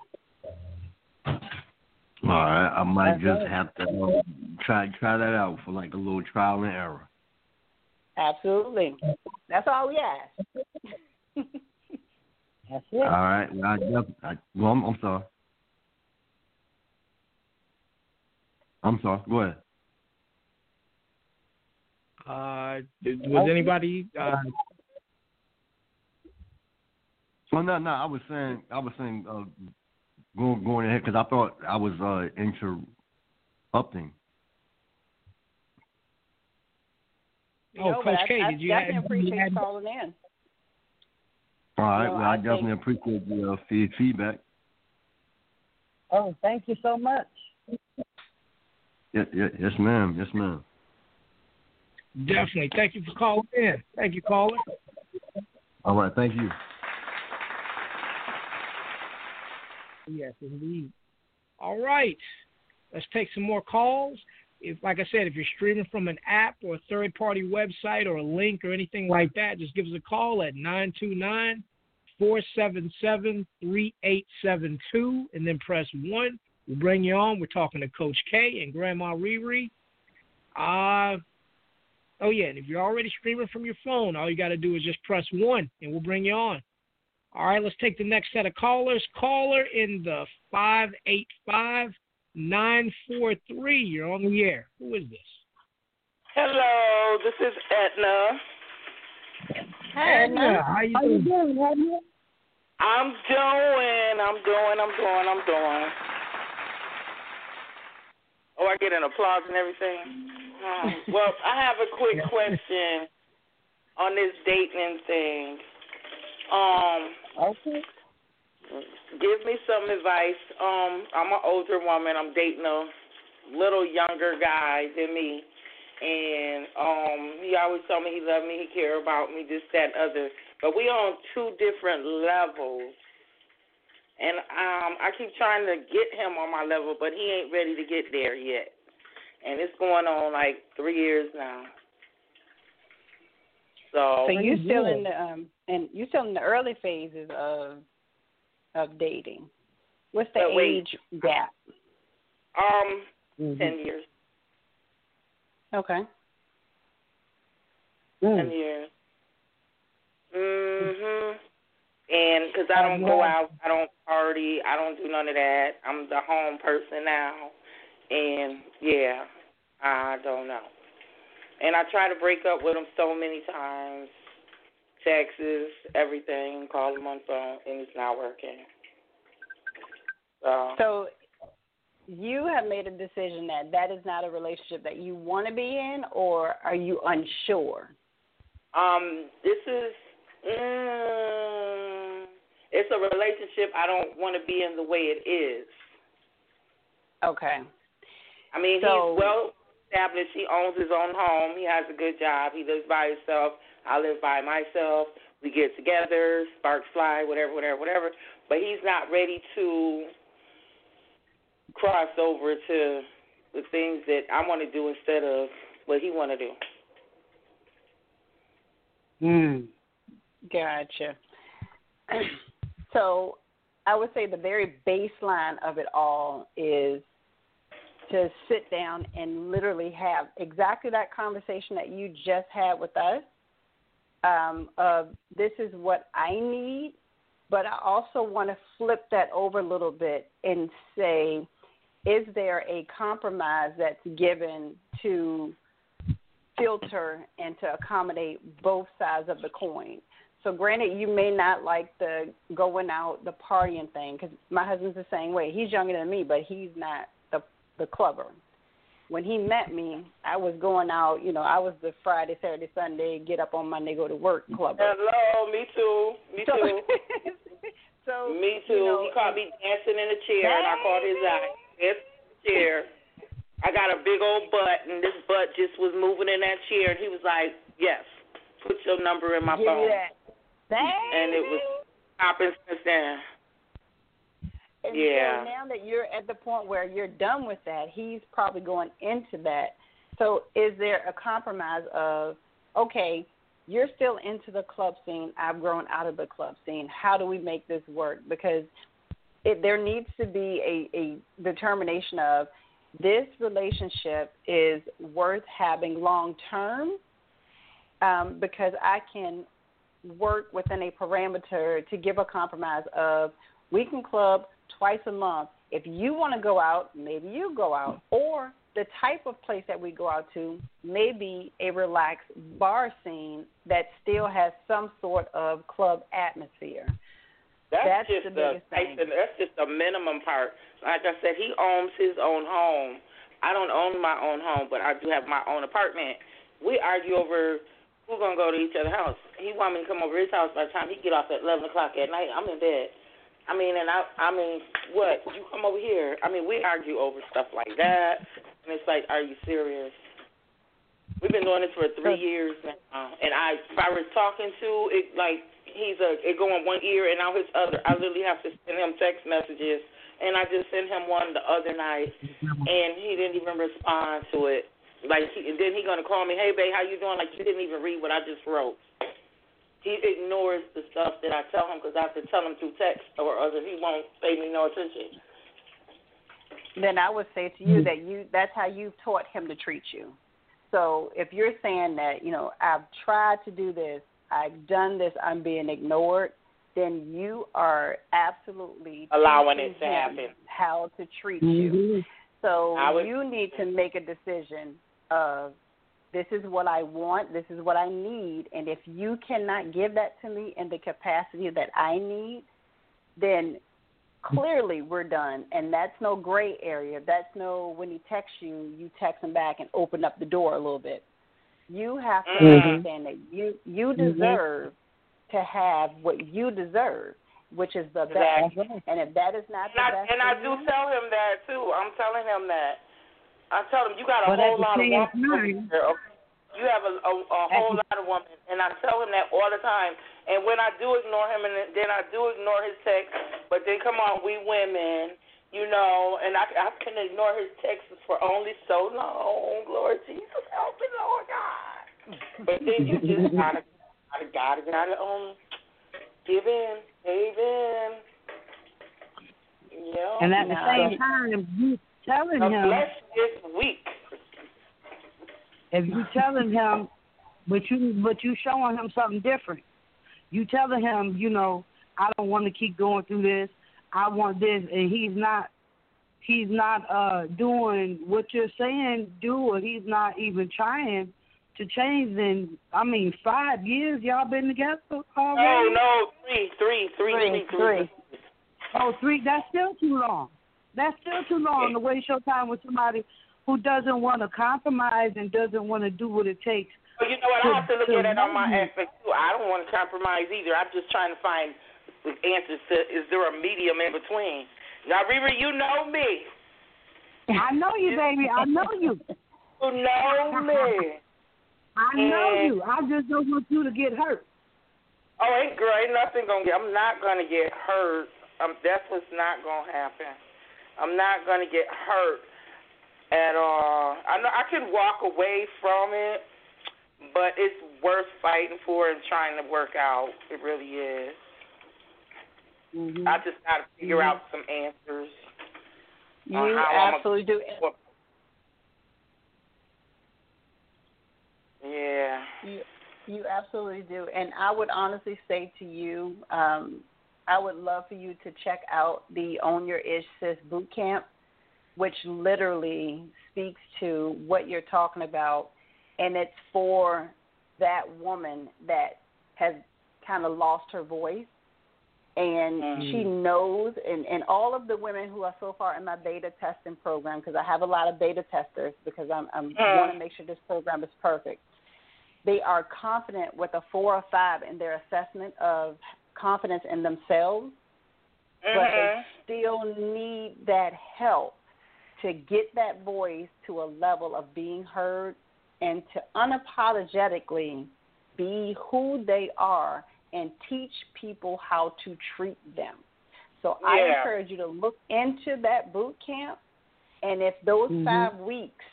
All right, I might just have to um, try try that out for like a little trial and error. Absolutely, that's all we ask. that's it. All right, well, I, I, well I'm, I'm sorry. I'm sorry. Go ahead. Uh, was anybody uh, well, no, no. I was saying, I was saying, uh, going going ahead because I thought I was uh, interrupting. Oh, no, Coach I, K, I did you definitely have, appreciate you had, calling in. All right. You know, well, I, I definitely think, appreciate the uh, feedback. Oh, thank you so much. Yeah, yeah, yes, ma'am. Yes, ma'am. Definitely. Thank you for calling in. Thank you, caller. All right. Thank you. Yes, indeed. All right. Let's take some more calls. If, like I said, if you're streaming from an app or a third party website or a link or anything like that, just give us a call at 929 477 3872 and then press 1. We'll bring you on. We're talking to Coach Kay and Grandma ReRe. Uh, oh, yeah. And if you're already streaming from your phone, all you got to do is just press 1 and we'll bring you on. All right, let's take the next set of callers. Caller in the 585 943. You're on the air. Who is this? Hello, this is Edna. Hi, Edna. How you doing? doing, I'm doing, I'm doing, I'm doing, I'm doing. Oh, I get an applause and everything. Um, well, I have a quick question on this dating thing. Um, Okay. give me some advice. Um, I'm an older woman. I'm dating a little younger guy than me, and um, he always told me he loved me, he cared about me, this, that, and other. But we on two different levels, and um, I keep trying to get him on my level, but he ain't ready to get there yet. And it's going on like three years now. So, So you you still in the um and you still in the early phases of of dating. What's the But wait. age gap? um, Mhm. ten years, Okay. ten Mm. years. Mhm. And because I don't go out, I don't party, I don't do none of that. I'm the home person now, and yeah, I don't know. And I try to break up with him so many times, texts, everything, call him on phone, and it's not working. So, So you have made a decision that that is not a relationship that you want to be in, or are you unsure? um, this is. Mm, it's a relationship I don't want to be in the way it is. Okay. I mean, So- he's well established. He owns his own home. He has a good job. He lives by himself. I live by myself. We get together, sparks fly, whatever, whatever, whatever. But he's not ready to cross over to the things that I want to do instead of what he want to do. Mm. Gotcha. so I would say the very baseline of it all is to sit down and literally have exactly that conversation that you just had with us um, of this is what I need, but I also want to flip that over a little bit and say, is there a compromise that's given to filter and to accommodate both sides of the coin? So, granted, you may not like the going out, the partying thing, because my husband's the same way. He's younger than me, but he's not the the clubber. When he met me, I was going out. You know, I was the Friday, Saturday, Sunday, get up on Monday, go to work clubber. Hello, me too. Me So, too. so Me too. You know, he caught me dancing in a chair, and I caught his eye. Yes, chair. I got a big old butt, and this butt just was moving in that chair, and he was like, "Yes, put your number in my give phone." that. And it was popping since then. And Yeah. so now that you're at the point where you're done with that, he's probably going into that. So is there a compromise of, okay, you're still into the club scene, I've grown out of the club scene. How do we make this work? Because it, there needs to be a, a determination of this relationship is worth having long term um, because I can work within a parameter to give a compromise of we can club twice a month. If you want to go out, maybe you go out. Or the type of place that we go out to may be a relaxed bar scene that still has some sort of club atmosphere. That's, That's just the biggest thing. that's just the minimum part. Like I said, he owns his own home. I don't own my own home, but I do have my own apartment. We argue over who's gonna go to each other's house. He want me to come over his house by the time he get off at eleven o'clock at night. I'm in bed. I mean, and I, I mean, what? You come over here. I mean, we argue over stuff like that, and it's like, are you serious? We've been doing this for three years now, and I, if I was talking to it, like he's a, it going one ear and out his other. I literally have to send him text messages, and I just sent him one the other night, and he didn't even respond to it. Like, he, and then he gonna call me, hey babe, how you doing? Like you didn't even read what I just wrote. He ignores the stuff that I tell him because I have to tell him through text, or other he won't pay me no attention. Then I would say to you that you that's how you've taught him to treat you. So if you're saying that, you know, I've tried to do this, I've done this, I'm being ignored, then you are absolutely allowing it to him happen. How to treat Mm-hmm. you. So would- you need to make a decision of this is what I want, this is what I need, and if you cannot give that to me in the capacity that I need, then clearly we're done. And that's no gray area. That's no when he texts you, you text him back and open up the door a little bit. You have to Mhm. understand that you you deserve to have what you deserve, which is the best. Exactly. And if that is not And the I, best and I you, do tell him that too. I'm telling him that. I tell him you got a But whole lot of women over time- there. okay? You have a, a, a whole lot of women, and I tell him that all the time. And when I do ignore him, and then I do ignore his text, but then come on, we women, you know, and I, I can ignore his texts for only so long. Lord Jesus, help me, Lord God. But then you just gotta, gotta, gotta, gotta, um, give in, cave in. Yeah. And at the same time, you telling him flesh is weak. If you telling him, but you but you showing him something different. You telling him, you know, I don't want to keep going through this. I want this, and he's not. He's not uh doing what you're saying do, or he's not even trying to change. Then I mean, five years y'all been together already. Oh no, three, three, three, Three, three, three. Oh, three. That's still too long. That's still too long to waste your time with somebody who doesn't want to compromise and doesn't want to do what it takes. Well, you know what? I have to look To- at it on my you. aspect too. I don't want to compromise either. I'm just trying to find the answers to is there a medium in between? Now, ReRe, you know me. I know you, baby. I know you. You know me. I know And- you. I just don't want you to get hurt. Oh, ain't girl, ain't nothing gonna get. I'm not gonna get hurt. Um, that's what's not gonna happen. I'm not gonna get hurt at all. I know I could walk away from it, but it's worth fighting for and trying to work out. It really is. Mm-hmm. I just gotta figure out some answers. you on how I'm absolutely do. What- Yeah. You, you absolutely do. And I would honestly say to you, um, I would love for you to check out the Own Your Ish Sis boot camp, which literally speaks to what you're talking about. And it's for that woman that has kind of lost her voice. And she knows, and, and all of the women who are so far in my beta testing program, because I have a lot of beta testers, because I'm, I'm Mm. want to make sure this program is perfect they are confident with a four or five in their assessment of confidence in themselves, but they Mhm. still need that help to get that voice to a level of being heard and to unapologetically be who they are and teach people how to treat them. So I encourage you to look into that boot camp and if those Mhm. five weeks,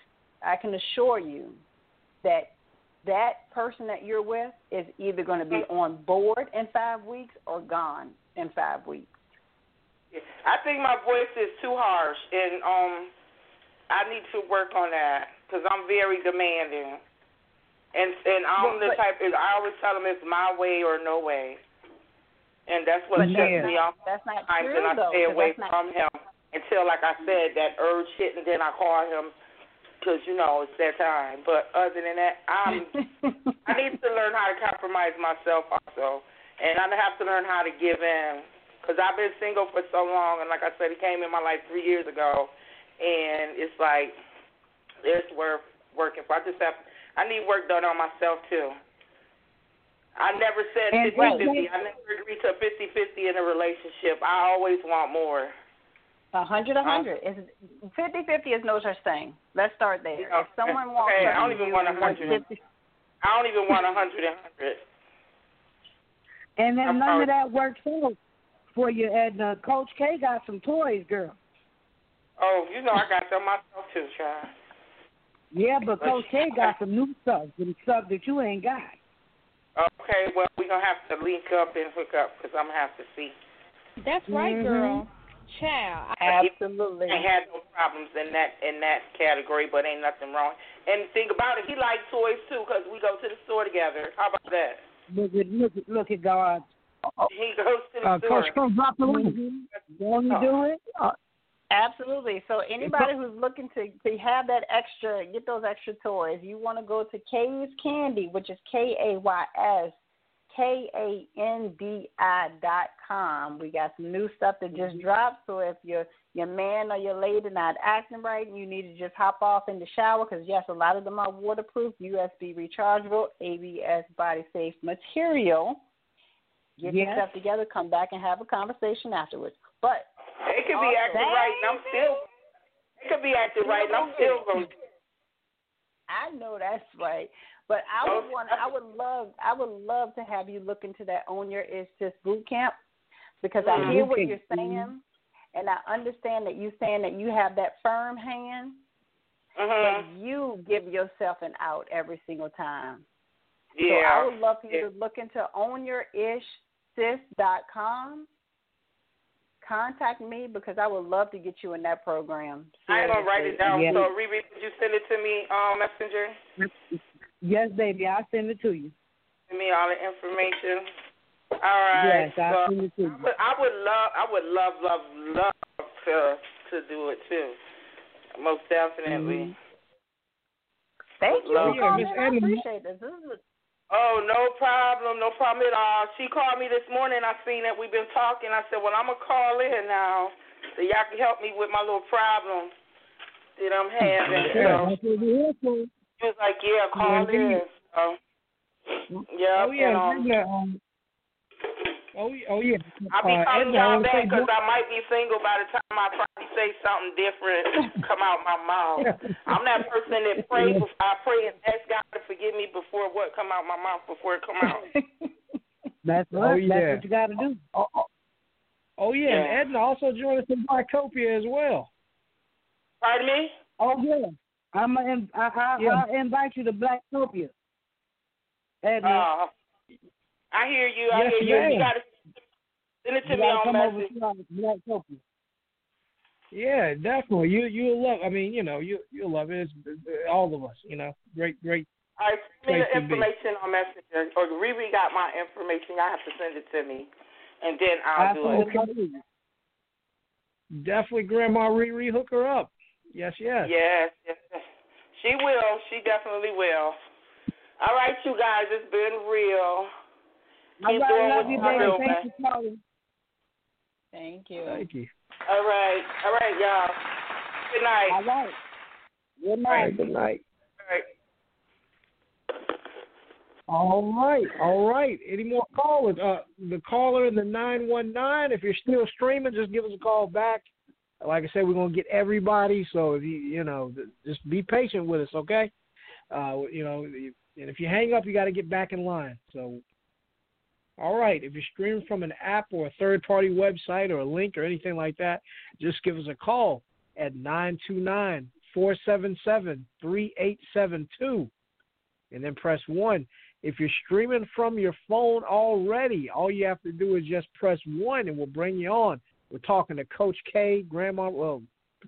I can assure you that that person that you're with is either going to be on board in five weeks or gone in five weeks. I think my voice is too harsh, and um, I need to work on that because I'm very demanding. And and I'm the But- type. I always tell them it's my way or no way, and that's what sets me off that's not times, true and I though. stay away from him until, like I said, that urge hit, and then I call him because you know it's that time. But other than that, I'm I need to learn how to compromise myself also, and I have to learn how to give in because I've been single for so long, and like I said, he came in my life three years ago, and it's like it's worth working for. I just have I need work done on myself too. I never said And- fifty fifty. I never agreed to a fifty fifty in a relationship. I always want more. A hundred, a hundred. It's fifty fifty is no such thing. Let's start there. Yeah, If someone wants okay, I don't even want a hundred. I don't even want a hundred and hundred. And then I'm none sorry. of that works out for you. And uh, Coach Kay got some toys, girl. Oh, you know I got them myself too, child. Yeah, but Coach Kay got some new stuff, some stuff that you ain't got. Okay, well we're gonna have to link up and hook up because I'm gonna have to see. That's right, Mhm. girl. Child. I, Absolutely. I had no problems in that in that category, but ain't nothing wrong. And think about it, he likes toys too because we go to the store together. How about that? Look at look at look at God. he goes to the Uh, store. Coach, come drop the link. Mm-hmm. Won't you do it? Uh, Absolutely. So anybody who's looking to to have that extra, get those extra toys, you want to go to Kay's Candy, which is K A Y S K A N D I dot com. We got some new stuff that just mm-hmm. dropped. So if your your man or your lady not acting right, and you need to just hop off in the shower because yes, a lot of them are waterproof, USB rechargeable, ABS body safe material. Get Yes. yourself together, come back and have a conversation afterwards. But It could be acting right, and I'm still. It could be acting right, and I'm still going. I know that's right. But I would want I would love I would love to have you look into that Own Your Ish Sis boot camp because I Mhm. hear what you're saying and I understand that you're saying that you have that firm hand, but Mhm. you give yourself an out every single time. Yeah. So I would love for you Yeah. to look into ownyourishsis.com. Contact me because I would love to get you in that program. I ain't gonna write it down. Yeah. So ReRe, could you send it to me, um, Messenger? Yes, baby, I'll send it to you. Send me all the information. All right. Yes, I'll so send it to you. But I would love, I would love, love, love to to do it too. Most definitely. Thank you Love for calling Miss in. I appreciate this. This is Oh, no problem, no problem at all. She called me this morning. I seen that we've been talking. I said, well, I'm gonna call in now so y'all can help me with my little problem that I'm having. Yeah, So that's here for. she was like, yeah, call in. So, yeah, Oh yeah, and, um, oh yeah, oh yeah. I'll be uh, calling Edna, I y'all wanna back because I might be single by the time I probably say something different come out my mouth. I'm that person that prays. Yeah. before I pray and ask God to forgive me before what come out my mouth before it come out. That's Oh, yeah. That's what you got to do. Oh, oh, oh yeah, Yeah. and Edna also joined us in Blacktopia as well. Pardon me? Oh yeah, I'm a, I, I, Yeah. I'll invite you to Blacktopia. Edna, Uh, I hear you. I Yes, hear you. ma'am. You gotta send it to you me on over message. to our Blacktopia. Yeah, definitely. You you'll love. I mean, you know, you you'll love it. It's, all of us. You know, great great. All right, send me the information on Messenger. Or ReRe got my information. Y'all have to send it to me, and then I'll do it. Absolutely. Definitely, Grandma ReRe, hook her up. Yes, yes. Yes, yes. She will. She definitely will. All right, you guys. It's been real. Keep right, doing love what you, you baby. Thanks man. for calling. Thank you. Thank you. All right. All right, y'all. Good night. All right. Good night. right, good night. All right. All right, all right. Any more callers? Uh, the caller in the nine one nine. If you're still streaming, just give us a call back. Like I said, we're gonna get everybody. So if you you know, th- just be patient with us, okay? Uh, you know, and if you hang up, you got to get back in line. So, all right. If you're streaming from an app or a third party website or a link or anything like that, just give us a call at nine two nine four seven seven three eight seven two, and then press one. If you're streaming from your phone already, all you have to do is just press one and we'll bring you on. We're talking to Coach Kay, Grandma well,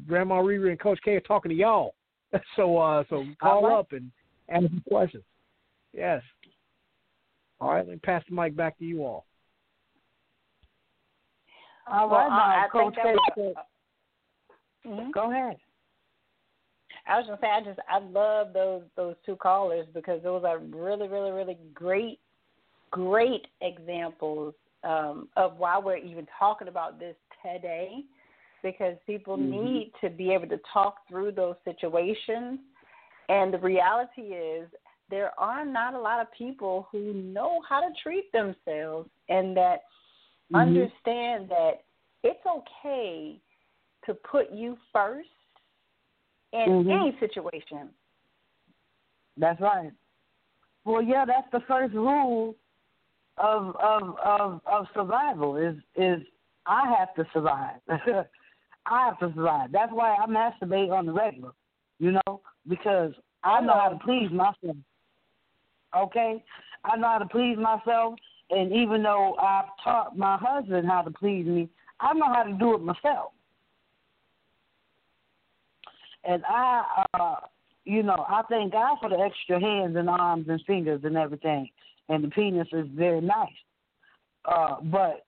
Grandma ReRe and Coach Kay are talking to y'all. So uh so call right. up and ask some questions. Yes. All right, let me pass the mic back to you all. All Well, right, I- now, I Coach think that K was- said- Mhm. Go ahead. I was gonna say I just I love those those two callers because those are really really really great great examples um, of why we're even talking about this today because people Mhm. need to be able to talk through those situations and the reality is there are not a lot of people who know how to treat themselves and that Mhm. understand that it's okay to put you first in Mhm. any situation. That's right. Well, yeah, that's the first rule of of of of survival is is I have to survive. I have to survive. That's why I masturbate on the regular, you know, because I know how to please myself. Okay, I know how to please myself, and even though I've taught my husband how to please me, I know how to do it myself. And I, uh, you know, I thank God for the extra hands and arms and fingers and everything. And the penis is very nice. Uh, but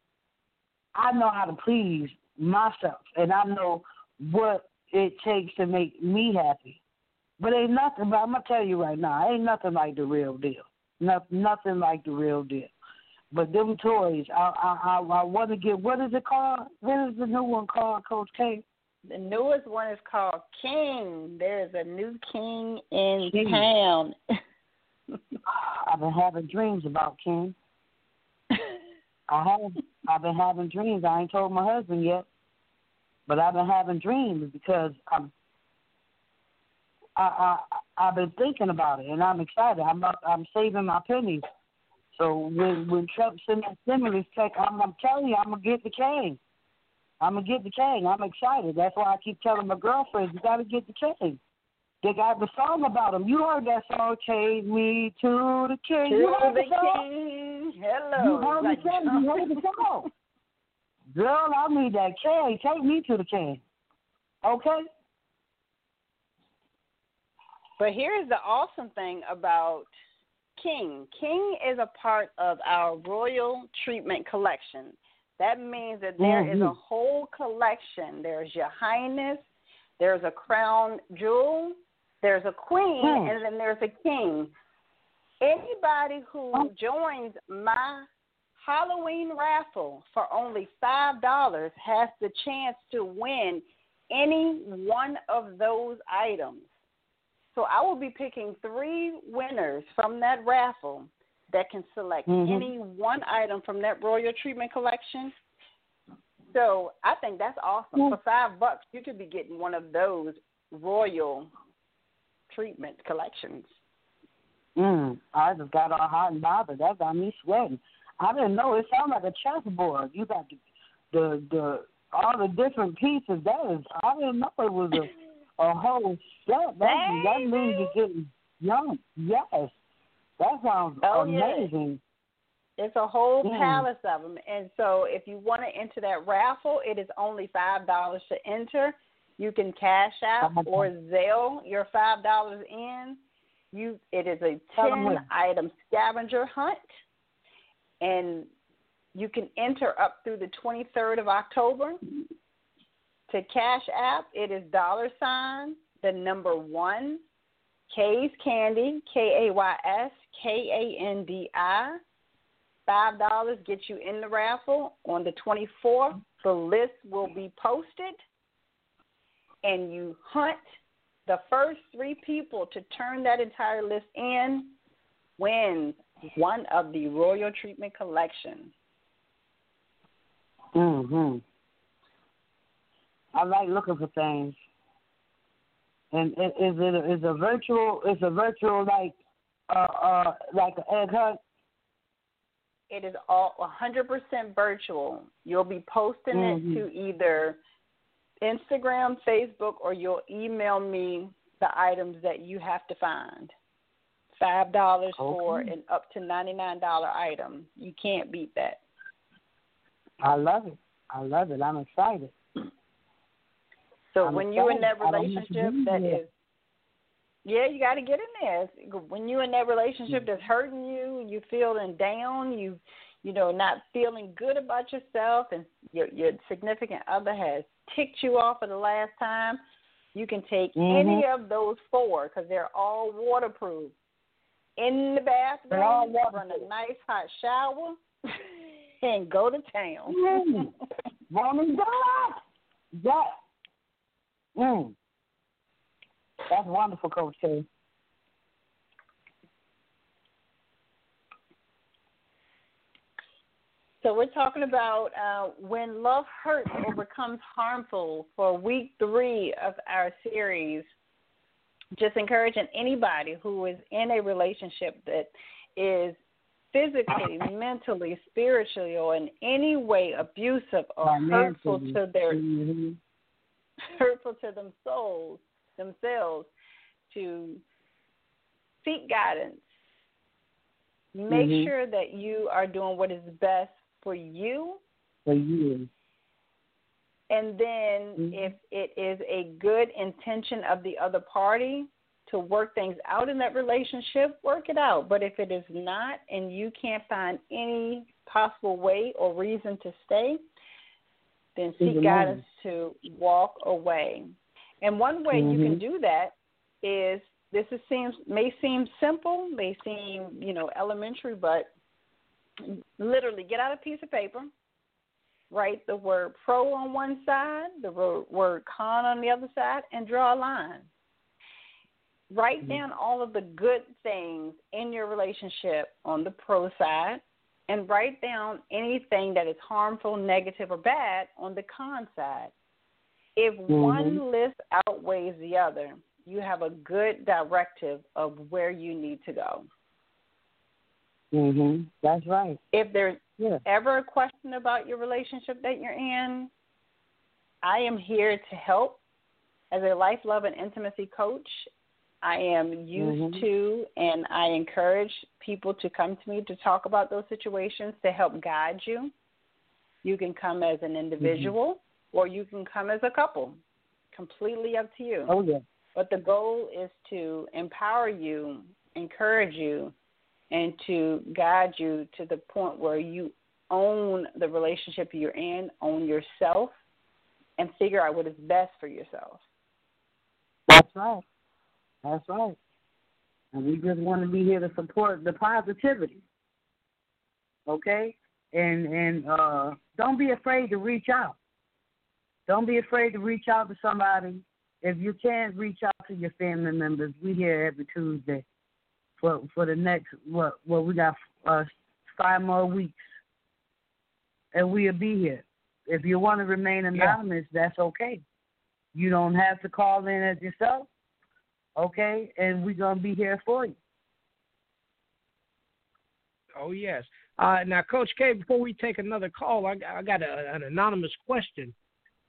I know how to please myself, and I know what it takes to make me happy. But ain't nothing. But I'm gonna tell you right now, ain't nothing like the real deal. No, nothing like the real deal. But them toys, I I I, I want to get. What is it called? What is the new one called, Coach Kay? The newest one is called King. There is a new king in King. town. I've been having dreams about King. I have. I've been having dreams. I ain't told my husband yet, but I've been having dreams because I'm. I I I've been thinking about it and I'm excited. I'm up, I'm saving my pennies. So when when Trump send that stimulus check, I'm I'm telling you, I'm gonna get the cane. I'm gonna get the cane. I'm excited. That's why I keep telling my girlfriends, you gotta get the cane. They got the song about him. You heard that song, "Take Me to the King." To you heard the the song? king. Hello. You heard Like the song. You uh-uh. heard the song. Girl, I need that cane. Take me to the king. Okay. But here's the awesome thing about King. King is a part of our royal treatment collection. That means that there is a Mhm. whole collection. There's your highness, there's a crown jewel, there's a queen, Hmm. and then there's a king. Anybody who Oh. joins my Halloween raffle for only five dollars has the chance to win any one of those items. So I will be picking three winners from that raffle that can select Mhm. any one item from that royal treatment collection. So I think that's awesome. Yeah. For five bucks, you could be getting one of those royal treatment collections. Mm, I just got all hot and bothered. That got me sweating. I didn't know. It sounded like a chessboard. You got the, the the all the different pieces. That is, I didn't know it was a a whole set. That that means you're getting young. Yes, that sounds Oh, amazing. It's a whole palace of them, and so if you want to enter that raffle, it is only five dollars to enter. You can Cash App Uh-huh. or Zelle your five dollars in. You, it is a ten item scavenger hunt, and you can enter up through the twenty third of October. To Cash App, it is dollar sign the number one K's Candy K A Y S K A N D I. Five dollars gets you in the raffle. On the twenty fourth, the list will be posted, and you hunt the first three people to turn that entire list in wins one of the Royal Treatment Collection. Mhm. I like looking for things. And is it a, is a virtual? Is a virtual like uh uh like an egg hunt? It is all 100% virtual. You'll be posting Mhm. it to either Instagram, Facebook, or you'll email me the items that you have to find. Five dollars for an up to ninety nine dollar item. You can't beat that. I love it. I love it. I'm excited. So I'm when you're in that excited. I don't have to relationship that is, yeah, you got to get in there. When you're in that relationship that's hurting you, you feeling down, you, you know, not feeling good about yourself, and your your significant other has ticked you off for the last time. You can take Mhm. any of those four because they're all waterproof. In the They're all bathroom, run a nice hot shower, and go to town. Mm. Woman, that that. Mm. That's wonderful, Coach Kay. So we're talking about uh, when love hurts or becomes harmful for week three of our series. Just encouraging anybody who is in a relationship that is physically, mentally, spiritually, or in any way abusive or hurtful to their Mhm. Hurtful to them souls themselves to seek guidance. Make Mhm. sure that you are doing what is best for you For you. and then Mhm. if it is a good intention of the other party to work things out in that relationship, work it out. But if it is not and you can't find any possible way or reason to stay, then seek guidance to walk away. And one way you can Mhm. do that is this is, seems may seem simple, may seem you know elementary, but literally get out a piece of paper, write the word pro on one side, the word, word con on the other side, and draw a line. Write down all of the good things in your relationship on the pro side, and write down anything that is harmful, negative, or bad on the con side. If one list outweighs the other, you have a good directive of where you need to go. Mhm. That's right. If there's Yeah. ever a question about your relationship that you're in, I am here to help as a life, love, and intimacy coach. I am used Mhm. to and I encourage people to come to me to talk about those situations to help guide you. You can come as an individual or you can come as a couple. Completely up to you. Oh yeah. But the goal is to empower you, encourage you, and to guide you to the point where you own the relationship you're in, own yourself, and figure out what is best for yourself. That's right. That's right. And we just want to be here to support the positivity. Okay? And and uh don't be afraid to reach out. Don't be afraid to reach out to somebody. If you can't reach out to your family members, we here every Tuesday for for the next what what we got uh five more weeks. And we'll be here. If you want to remain anonymous, that's okay. You don't have to call in as yourself okay? And we're gonna be here for you. Oh yes. Uh, now, Coach Kay, before we take another call, I, I got a, an anonymous question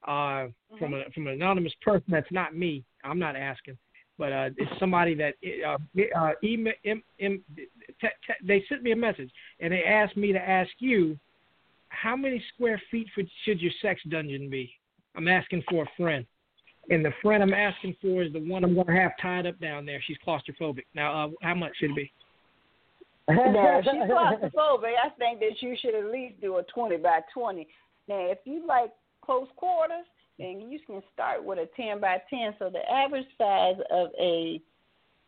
uh, from a from an anonymous person. That's not me. I'm not asking, but uh, it's somebody that uh, uh, email, em, em, t- t- they sent me a message and they asked me to ask you how many square feet should your sex dungeon be? I'm asking for a friend. And the friend I'm asking for is the one I'm going to have tied up down there. She's claustrophobic. Now, uh, how much should it be? Now, she's claustrophobic, I think that you should at least do a 20 by 20. Now, if you like close quarters, then you can start with a 10 by 10. So the average size of a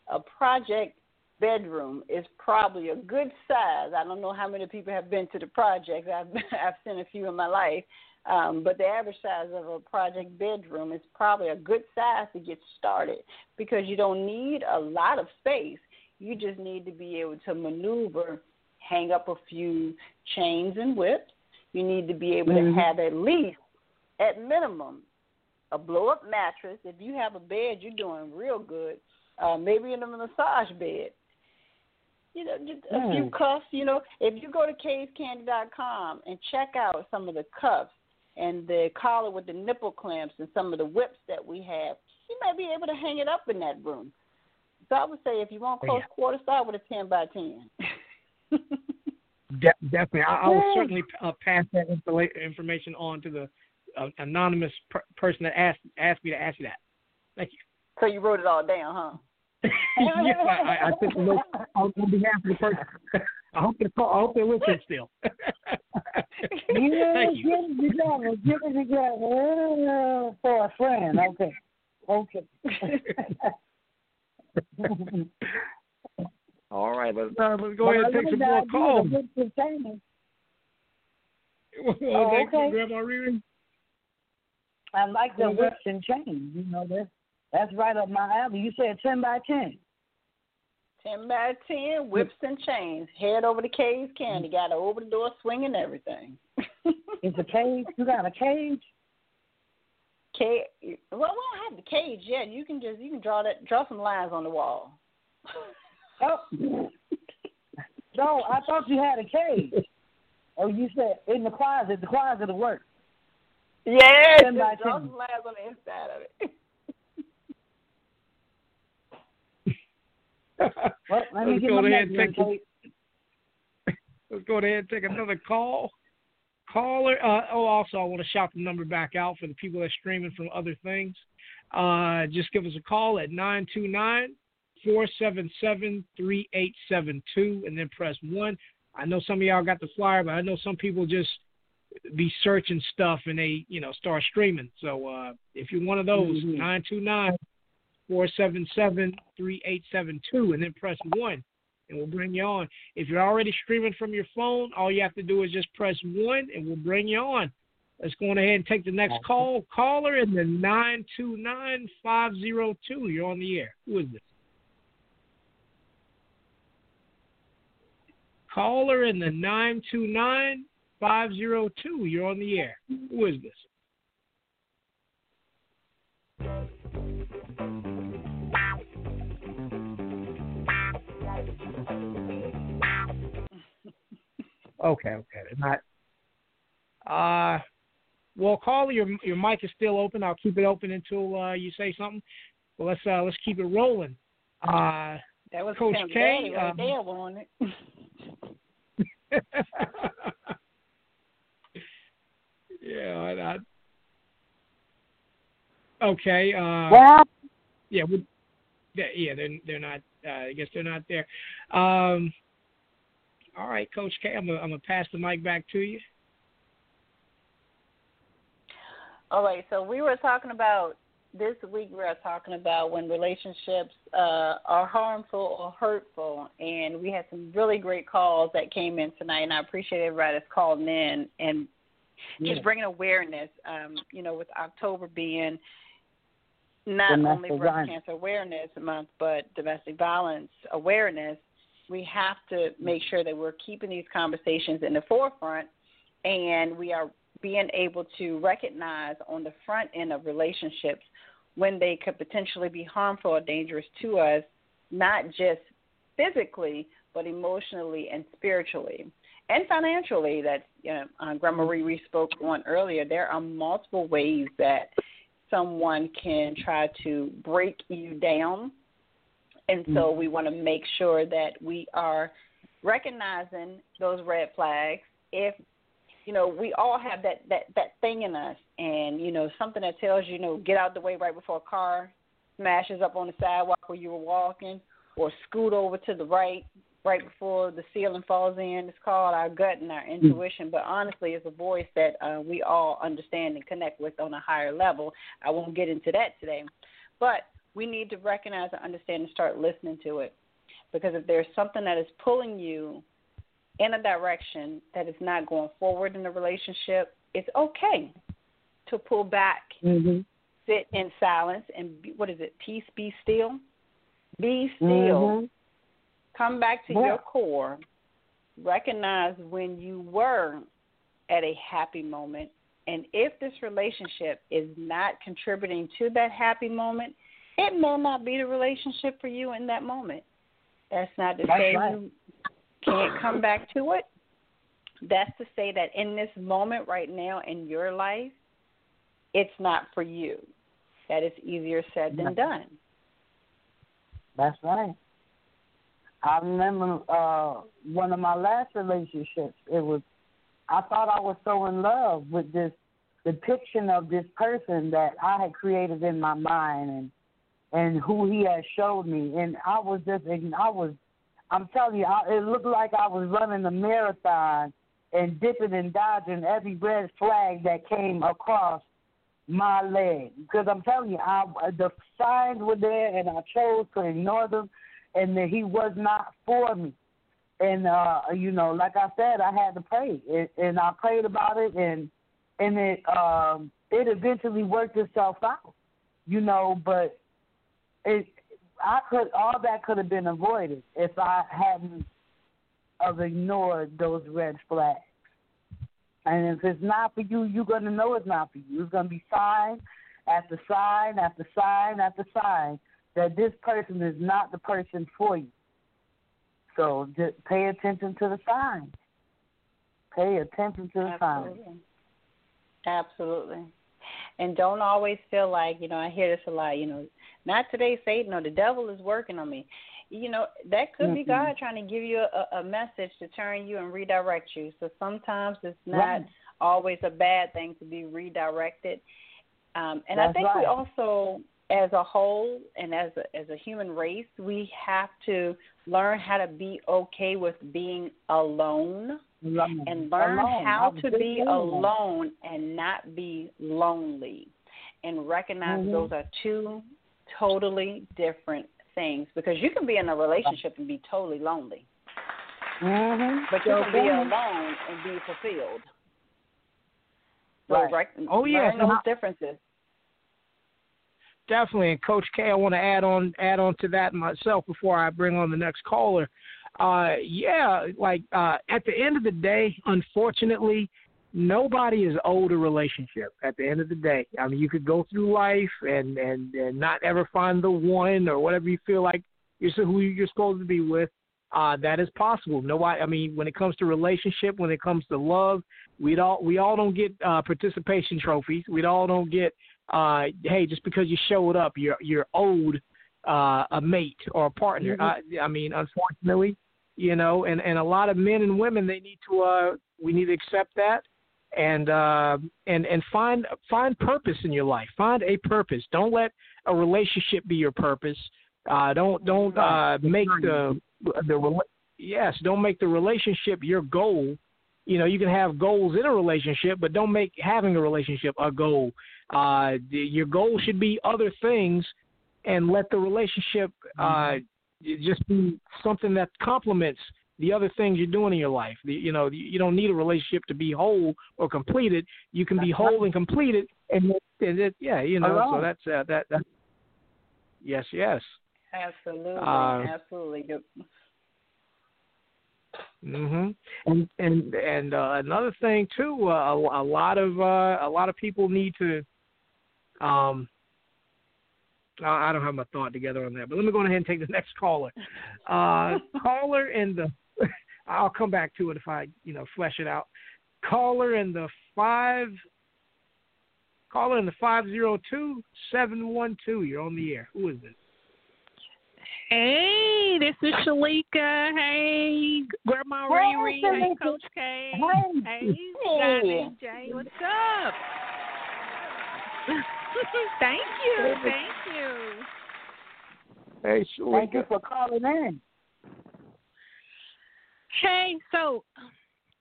a project bedroom is probably a good size. I don't know how many people have been to the projects. I've I've seen a few in my life, um, but the average size of a project bedroom is probably a good size to get started because you don't need a lot of space. You just need to be able to maneuver, hang up a few chains and whips. You need to be able Mhm. to have at least, at minimum, a blow up mattress. If you have a bed, you're doing real good. Uh, maybe in a massage bed. You know, just a few Mm. cuffs. You know, if you go to kayscandy.com and check out some of the cuffs and the collar with the nipple clamps and some of the whips that we have, you might be able to hang it up in that room. So I would say if you want close Yeah. quarters, start with a ten by ten. De- definitely, I, I will certainly uh, pass that informa- information on to the uh, anonymous per- person that asked asked me to ask you that. Thank you. so you wrote it all down, huh? yes, I, I, I took a look on, on behalf of the person. I hope they call. I hope they're listening still. Yeah, Thank you. Get it together. Get it together. Uh, for a friend. Okay. Okay. All right, let's, uh, let's go ahead and take some more calls. What was Oh, that, okay. Grandma ReRe? I like the What was whips and chains. You know that that's right up my alley. You said ten by ten. Ten by ten, whips and chains. Head over to Kay's Candy. Got an over the door swinging everything. It's a cage. You got a cage. Cage. Well, we don't have the cage yet. You can just you can draw that draw some lines on the wall. Oh. No, I thought you had a cage. Oh, you said in the closet. The closet of work. Yes, by just draw some lines on the inside of it. Well, let me Let's go ahead and take. Let's go ahead and take another call. Caller. Uh, oh, also, I want to shout the number back out for the people that are streaming from other things. Uh, just give us a call at 929 477 3872 and then press 1. I know some of y'all got the flyer, but I know some people just be searching stuff and they, you know, start streaming. So uh, if you're one of those, Mhm. Nine two nine four seven seven three eight seven two, and then press one, and we'll bring you on. If you're already streaming from your phone, all you have to do is just press one, and we'll bring you on. Let's go on ahead and take the next call. Caller in the nine two nine five zero two. You're on the air. Who is this? Caller in the nine two nine five zero two. You're on the air. Who is this? Okay, okay. Not. Uh, well, caller, your your mic is still open. I'll keep it open until uh, you say something. Well, let's uh, let's keep it rolling. Uh, That was Coach Kay, Daddy right um, there, wasn't it? yeah, I, I, okay. Uh, Well, yeah, we, yeah, yeah, they're they're not. Uh, I guess they're not there. Um, all right, Coach Kay, I'm gonna I'm gonna pass the mic back to you. All right, so we were talking about this week. We were talking about when relationships uh, are harmful or hurtful, and we had some really great calls that came in tonight. And I appreciate everybody that's calling in and just bringing awareness. Um, you know, with October being not only breast violence. cancer awareness month, but domestic violence awareness, we have to make sure that we're keeping these conversations in the forefront, and we are being able to recognize on the front end of relationships when they could potentially be harmful or dangerous to us, not just physically, but emotionally and spiritually. And financially, that you know, uh, Grandma ReRe we spoke on earlier, there are multiple ways that someone can try to break you down. And so mm-hmm. we want to make sure that we are recognizing those red flags. If you know, we all have that that that thing in us, and you know, something that tells you, you know, get out the way right before a car smashes up on the sidewalk where you were walking, or scoot over to the right right before the ceiling falls in. It's called our gut and our intuition, but honestly, it's a voice that uh, we all understand and connect with on a higher level. I won't get into that today, but we need to recognize and understand and start listening to it, because if there's something that is pulling you in a direction that is not going forward in the relationship, it's okay to pull back, hmm sit in silence, and be, what is it? Peace, be still. Be still. Mhm. Come back to Yeah. your core. Recognize when you were at a happy moment, and if this relationship is not contributing to that happy moment, it may not be the relationship for you in that moment. That's not to That's say right. you can't come back to it. That's to say that in this moment right now in your life, it's not for you. That is easier said than done. That's right. I remember uh one of my last relationships. It was I thought I was so in love with this depiction of this person that I had created in my mind and and who he had showed me and I was just and I was I'm telling you, I, it looked like I was running a marathon and dipping and dodging every red flag that came across my leg. Because I'm telling you, I, the signs were there, and I chose to ignore them, and that he was not for me. And uh, you know, like I said, I had to pray, and I prayed about it, and and it um, it eventually worked itself out. You know, but it I could all that could have been avoided if I hadn't of ignored those red flags. And if it's not for you, you're gonna know it's not for you. It's gonna be sign after sign after sign after sign that this person is not the person for you. So just pay attention to the signs. Pay attention to the signs. Absolutely. Absolutely. And don't always feel like, you know, I hear this a lot, you know, not today, Satan, or the devil is working on me. You know, that could be Mhm. God trying to give you a, a message to turn you and redirect you. So sometimes it's not Right. always a bad thing to be redirected. Um, and I That's think we also as a whole and as a, as a human race, we have to learn how to be okay with being alone Alone. and learn Alone. how I to be just saying that. alone and not be lonely and recognize Mhm. those are two totally different things because you can be in a relationship and be totally lonely Mhm. but you can be alone and be fulfilled so Right. rec- Oh, yeah, learn those differences Definitely, and Coach Kay, I want to add on add on to that myself before I bring on the next caller. Uh, yeah, like uh, at the end of the day, unfortunately, nobody is owed a relationship. At the end of the day, I mean, you could go through life and and and not ever find the one or whatever you feel like you're who you're supposed to be with. Uh, that is possible. Nobody. I mean, when it comes to relationship, when it comes to love, we all we all don't get uh, participation trophies. We all don't get uh, hey, just because you showed up, you're you're owed uh, a mate or a partner. Mhm. I, I mean, unfortunately, you know, and and a lot of men and women they need to uh, we need to accept that and uh, and and find find purpose in your life. Find a purpose. Don't let a relationship be your purpose. Uh, don't don't uh, make the the yes. Don't make the relationship your goal. You know, you can have goals in a relationship, but don't make having a relationship a goal. Uh, your goal should be other things, and let the relationship uh, just be something that complements the other things you're doing in your life. The, you know, you don't need a relationship to be whole or completed. You can be whole right. and completed, and, and it, yeah, you know. Alone. So that's uh, that. that yes, yes. absolutely Uh, absolutely Good. Mhm. And and and uh, another thing too, uh, a, a lot of uh, a lot of people need to. Um, I I don't have my thought together on that, but let me go ahead and take the next caller. Uh, caller in the, I'll come back to it if I you know flesh it out. Caller in the five. Caller in the five zero two seven one two. You're on the air. Who is this? Hey, this is Shalika. Hey, Grandma Hey, ReRe. Hey, Shalika. Coach Kay. Hey. Hey, Johnny J. What's up? Thank you. Thank you. Hey, Thank you for calling in. Hey, so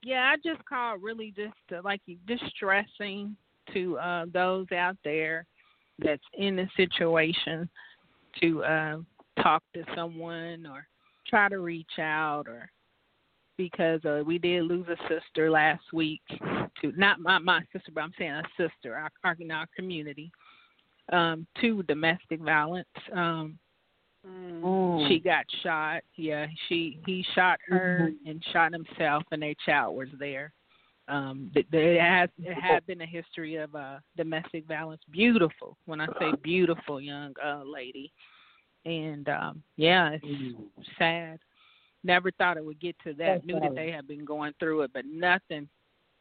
yeah, I just called really just to, like distressing to uh those out there that's in a situation to uh talk to someone or try to reach out or because uh we did lose a sister last week to not my my sister but I'm saying a sister our, our in our community um to domestic violence um Mm. she got shot. Yeah, she he shot her and shot himself, and their child was there. Um, there has it had been a history of uh domestic violence. Beautiful, when I say beautiful young uh lady, and um yeah, it's sad. Never thought it would get to that. That's Knew that they had been going through it, but nothing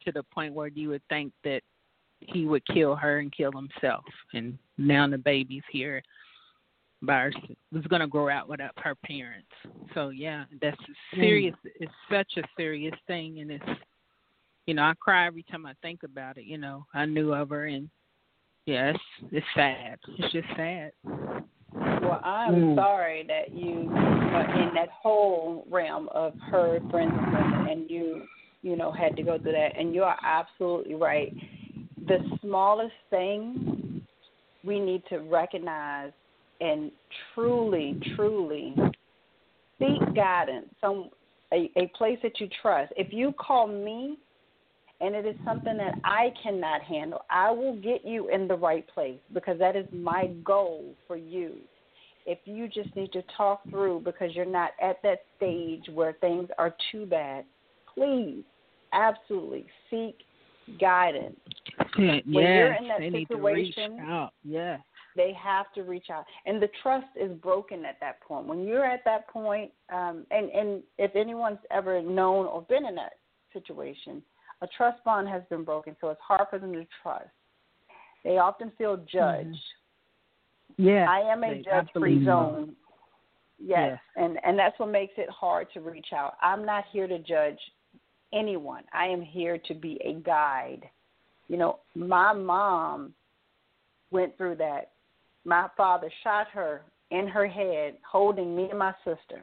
to the point where you would think that he would kill her and kill himself. And now the baby's here by her, was going to grow out without her parents. So yeah, that's serious. It's such a serious thing, and it's you know I cry every time I think about it. You know I knew of her, and yeah, it's it's sad. It's just sad. Well, I'm Mm. sorry that you were in that whole realm of her friends and you, you know, had to go through that. And you are absolutely right. The smallest thing we need to recognize and truly, truly seek guidance, some a, a place that you trust. If you call me and it is something that I cannot handle, I will get you in the right place because that is my goal for you. If you just need to talk through because you're not at that stage where things are too bad, please, absolutely seek guidance. Yeah, When you're yes, in that they need to reach situation, out. Yes. they have to reach out and the trust is broken at that point when you're at that point um and and if anyone's ever known or been in that situation a trust bond has been broken so it's hard for them to trust they often feel judged Yeah. i am a judge free absolutely are. zone yes and and that's what makes it hard to reach out i'm not here to judge anyone i am here to be a guide you know my mom went through that my father shot her in her head, holding me and my sister.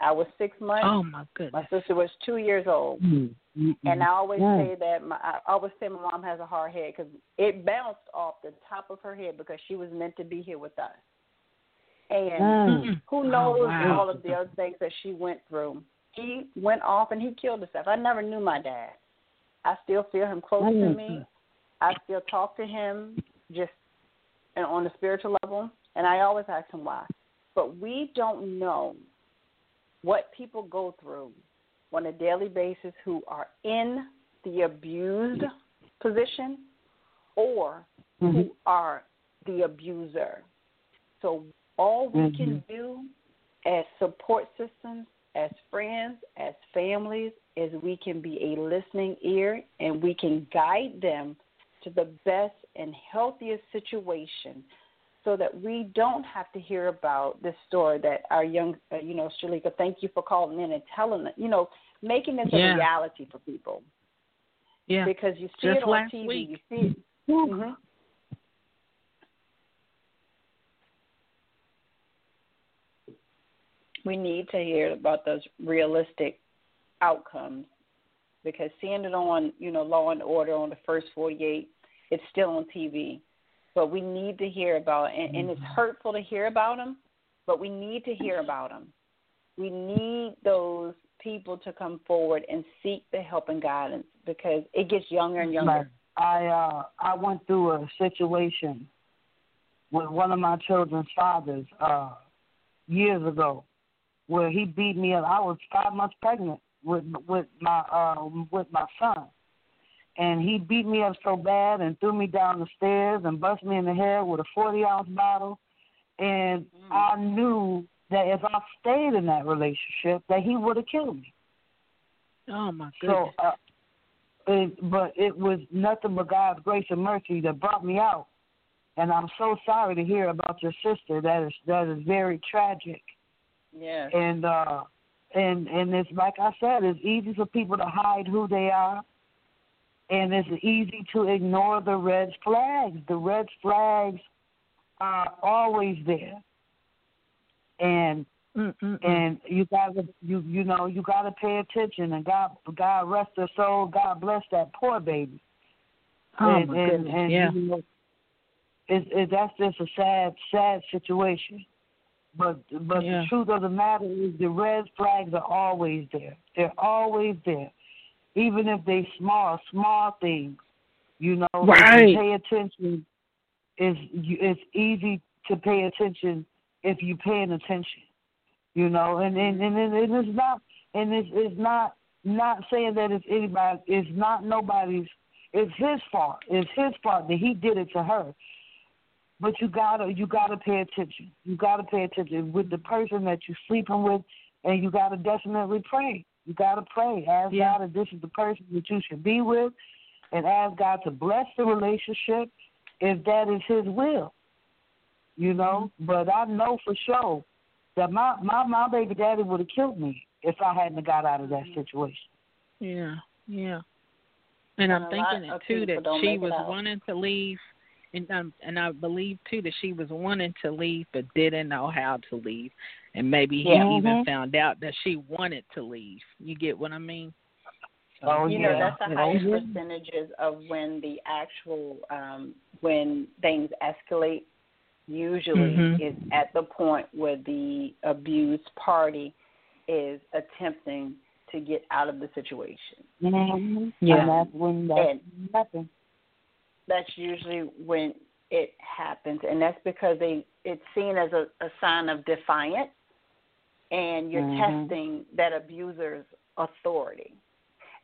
I was six months. Oh my goodness. My sister was two years old. Mm-hmm. And I always Mm. say that my I always say my mom has a hard head because it bounced off the top of her head because she was meant to be here with us. And Mm. who Oh, knows wow. all of the other things that she went through. He went off and he killed himself. I never knew my dad. I still feel him close to Mm. me. I still talk to him just and on the spiritual level, and I always ask him why. But we don't know what people go through on a daily basis who are in the abused position or Mm-hmm. who are the abuser. So all we can do as support systems, as friends, as families, is we can be a listening ear and we can guide them to the best and healthiest situation so that we don't have to hear about this story that our young, uh, you know, Shalika, thank you for calling in and telling you know, making this Yeah. a reality for people Yeah. because you see Just it on TV, week. you see it. hmm We need to hear about those realistic outcomes because seeing it on, you know, Law and Order on the first 48, it's still on TV. But we need to hear about it, and, and it's hurtful to hear about them, but we need to hear about them. We need those people to come forward and seek the help and guidance because it gets younger and younger. I uh I went through a situation with one of my children's fathers uh years ago where he beat me up. I was five months pregnant with with my uh with my son. And he beat me up so bad and threw me down the stairs and bust me in the head with a forty ounce bottle and I knew that if I stayed in that relationship that he would have killed me. Oh my So, goodness. uh, it, but it was nothing but God's grace and mercy that brought me out. And I'm so sorry to hear about your sister. That is that is very tragic. Yeah. And uh, and and it's like I said, it's easy for people to hide who they are, and it's easy to ignore the red flags. The red flags are always there. And Mm-mm-mm. and you gotta you you know you gotta pay attention and God God rest her soul God bless that poor baby oh and, my and, goodness. and yeah. you know, it, it, that's just a sad sad situation but but Yeah. the truth of the matter is the red flags are always there they're always there even if they small small things you know Right. you pay attention it's you- it's easy to pay attention if you're paying attention you know, and and and, and it's not and it's it's not not saying that it's anybody it's not nobody's it's his fault it's his fault that he did it to her but you gotta you gotta pay attention. You gotta pay attention with the person that you're sleeping with and you gotta definitely pray. You gotta pray. Ask Yeah. God if this is the person that you should be with and ask God to bless the relationship if that is his will you know? Mm-hmm. But I know for sure that my my my baby daddy would have killed me if I hadn't have got out of that mm-hmm. situation. Yeah, yeah. And I'm And thinking it too that she was wanting to leave, and um, and I believe too that she was wanting to leave but didn't know how to leave, and maybe he Yeah. even found out that she wanted to leave. You get what I mean? So, Oh, you yeah. know that's the Yeah. highest Mhm. percentages of when the actual um when things escalate usually Mhm. is at the point where the abused party is attempting to get out of the situation Mm-hmm. Yeah. And that's when that And- happens. That's usually when it happens and that's because they it's seen as a, a sign of defiance and you're Mhm. testing that abuser's authority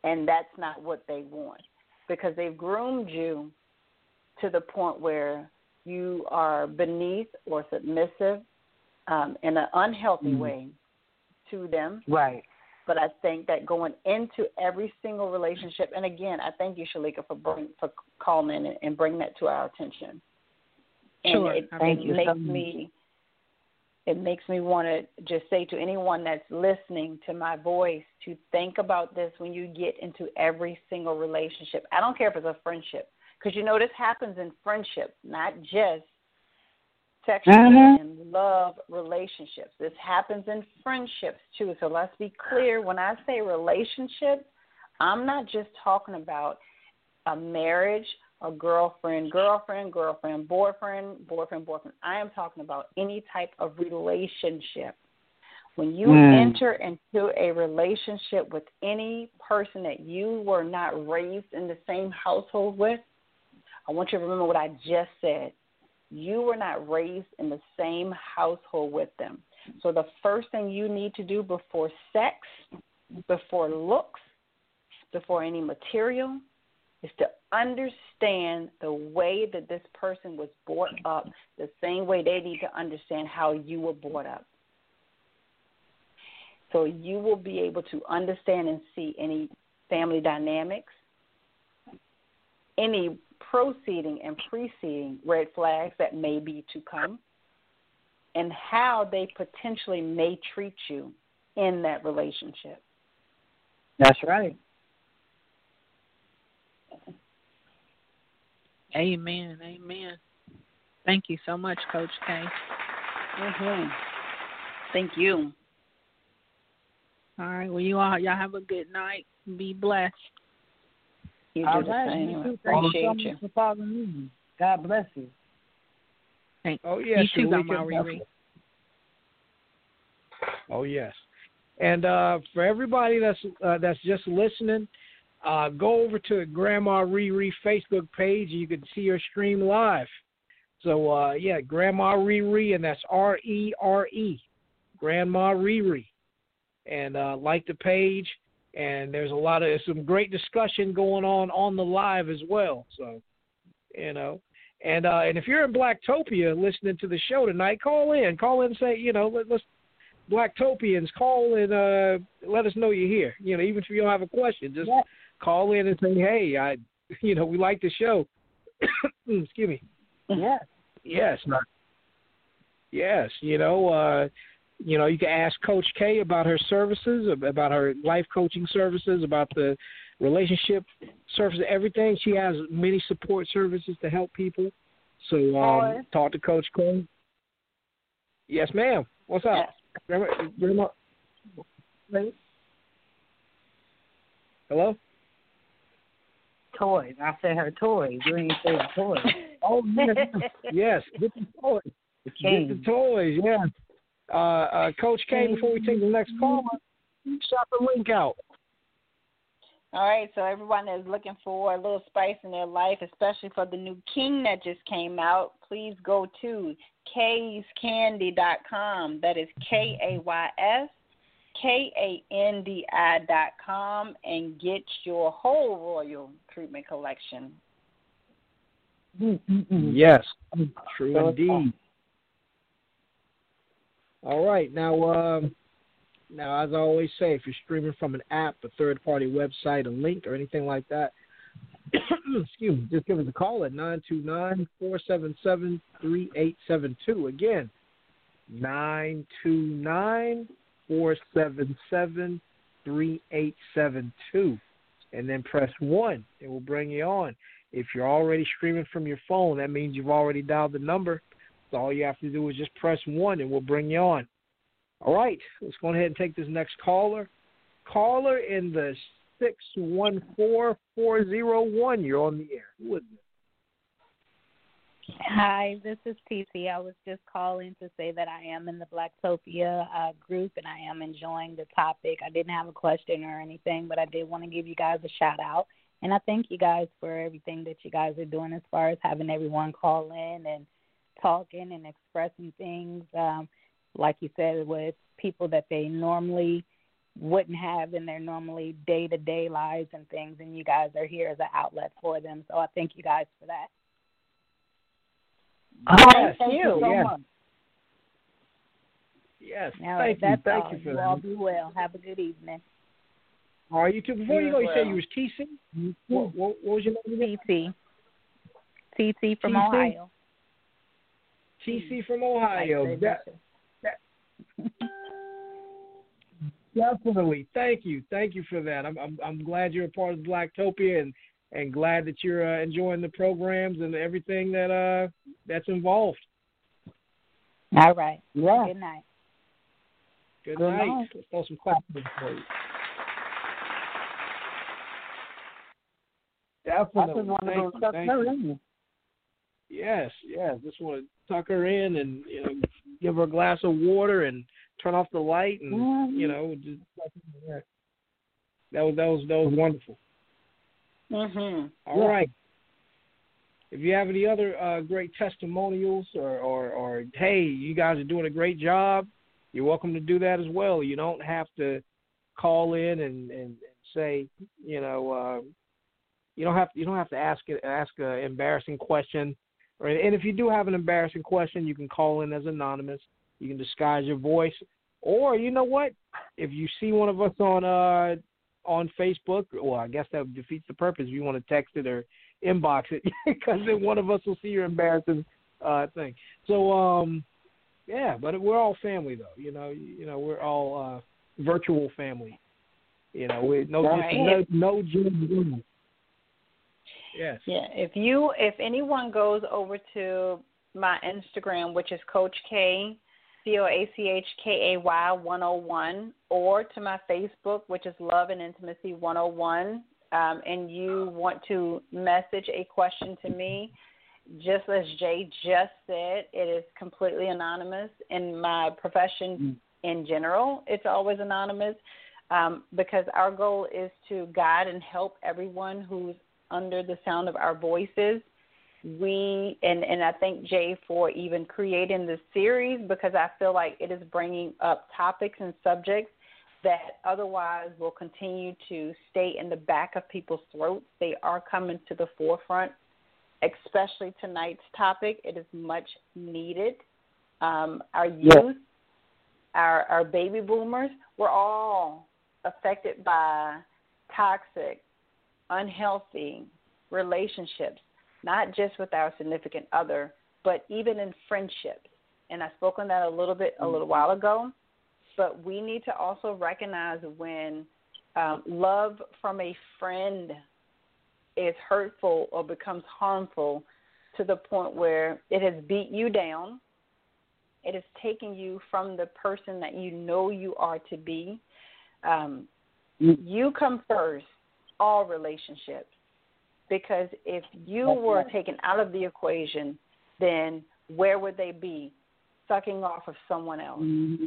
and that's not what they want because they've groomed you to the point where you are beneath or submissive um, in an unhealthy Mhm. way to them Right. But I think that going into every single relationship, and again, I thank you, Shalika, for bring, for calling in and, and bringing that to our attention. And Sure. it, Thank it you so makes much. me it makes me want to just say to anyone that's listening to my voice to think about this when you get into every single relationship. I don't care if it's a friendship, because you know this happens in friendship, not just sexual Mhm. and love relationships. This happens in friendships too. So let's be clear when I say relationships, I'm not just talking about a marriage, a girlfriend, girlfriend, girlfriend, boyfriend, boyfriend, boyfriend. I am talking about any type of relationship. When you Mm. enter into a relationship with any person that you were not raised in the same household with, I want you to remember what I just said. You were not raised in the same household with them. So the first thing you need to do before sex, before looks, before any material, is to understand the way that this person was brought up, the same way they need to understand how you were brought up. So you will be able to understand and see any family dynamics, any proceeding and preceding red flags that may be to come, and how they potentially may treat you in that relationship. That's right. Amen. Amen. Thank you so much, Coach Kay. Mm-hmm. Thank you. All right. Well, you all y'all have a good night. Be blessed. You do All the right. same. You too. Thank you Appreciate you. for following me. God bless you. Thank Oh yes, you too, your Grandma ReRe. Oh yes, and uh, for everybody that's uh, that's just listening, uh, go over to Grandma ReRe Facebook page. You can see her stream live. So uh, yeah, Grandma ReRe, and that's R E R E, Grandma ReRe, and uh, like the page. And there's a lot of some great discussion going on on the live as well. So you know. And uh, and if you're in Blacktopia listening to the show tonight, call in. Call in and say, you know, let, let's Blacktopians call and uh, let us know you're here. You know, even if you don't have a question, just Yeah. call in and say, hey, I, you know, we like the show. Excuse me. Yes. Yes. Yes. You know, uh, you know, you can ask Coach Kay about her services, about her life coaching services, about the relationship services, everything. She has many support services to help people. So um, talk to Coach Kay. Yes, ma'am. What's up? Yes. Grandma, grandma. Hello. Toys. I said her toys. You ain't say the toys. Oh yes, yes. Get the toys. Get the toys. Yeah. Uh, uh, Coach Kay. Before we take the next caller, shot the link out. All right, so everyone is looking for a little spice in their life, especially for the new King that just came out, please go to kayscandy.com. That is K A Y S K A N D I dot com and get your whole royal treatment collection. Yes, true So indeed. All right, now, um, now as I always say, if you're streaming from an app, a third-party website, a link, or anything like that, excuse me, just give us a call at nine two nine four seven seven three eight seven two. Again, nine two nine four seven seven three eight seven two, and then press one. It will bring you on. If you're already streaming from your phone, that means you've already dialed the number. All you have to do is just press one, and we'll bring you on. All right, let's go ahead and take this next caller. Caller in the six one four four zero one. You're on the air. Who is it? Hi, this is TC. I was just calling to say that I am in the Blacktopia uh, group and I am enjoying the topic. I didn't have a question or anything, but I did want to give you guys a shout out. And I thank you guys for everything that you guys are doing as far as having everyone call in and talking and expressing things, um, like you said, with people that they normally wouldn't have in their normally day to day lives and things. And you guys are here as an outlet for them. So I thank you guys for that. Yes, Thank you so yes. much. Yes, All right, thank you, thank all. you for you that. all be well. Have a good evening. All right, you too. Before you, You go, as you said you was TC. What, what, what was your name again? TT. TT from TT? Ohio. TC from Ohio. That, definitely. Thank you. Thank you for that. I'm I'm, I'm glad you're a part of Blacktopia and and glad that you're uh, enjoying the programs and everything that uh that's involved. All right. Yeah. Good night. Good, Good night. night. Let's throw some claps for you. Definitely. just want to Thank go you, stuff you. Yes, yes. Just want to tuck her in and you know give her a glass of water and turn off the light and Mhm. you know just that was that was that was wonderful. Mhm. All right. Yeah. If you have any other uh, great testimonials or, or or hey, you guys are doing a great job, you're welcome to do that as well. You don't have to call in and and, and say you know uh, you don't have to, you don't have to ask it ask an embarrassing question. Or, and if you do have an embarrassing question, you can call in as anonymous. You can disguise your voice, or you know what? If you see one of us on uh on Facebook, well, I guess that defeats the purpose. If you want to text it or inbox it, because then one of us will see your embarrassing uh thing. So um, yeah, but we're all family though. You know, you, know, we're all uh virtual family. You know, we no Right. no no judgment. Yes. Yeah, if you if anyone goes over to my Instagram, which is Coach Kay, C O A C H K A Y one oh one, or to my Facebook, which is Love and Intimacy one oh one, um, and you want to message a question to me, just as Jay just said, it is completely anonymous. In my profession in general, it's always anonymous um, because our goal is to guide and help everyone who's under the sound of our voices. We and and I thank Jay for even creating this series because I feel like it is bringing up topics and subjects that otherwise will continue to stay in the back of people's throats. They are coming to the forefront, especially tonight's topic. It is much needed. Um, our youth, our our baby boomers, we're all affected by toxic, unhealthy relationships, not just with our significant other, but even in friendships. And I spoke on that a little bit a little while ago. But we need to also recognize when um, love from a friend is hurtful or becomes harmful to the point where it has beat you down. It is taking you from the person that you know you are to be. Um, you come first, all relationships. Because if you were taken out of the equation, then where would they be? Sucking off of someone else. Mm-hmm.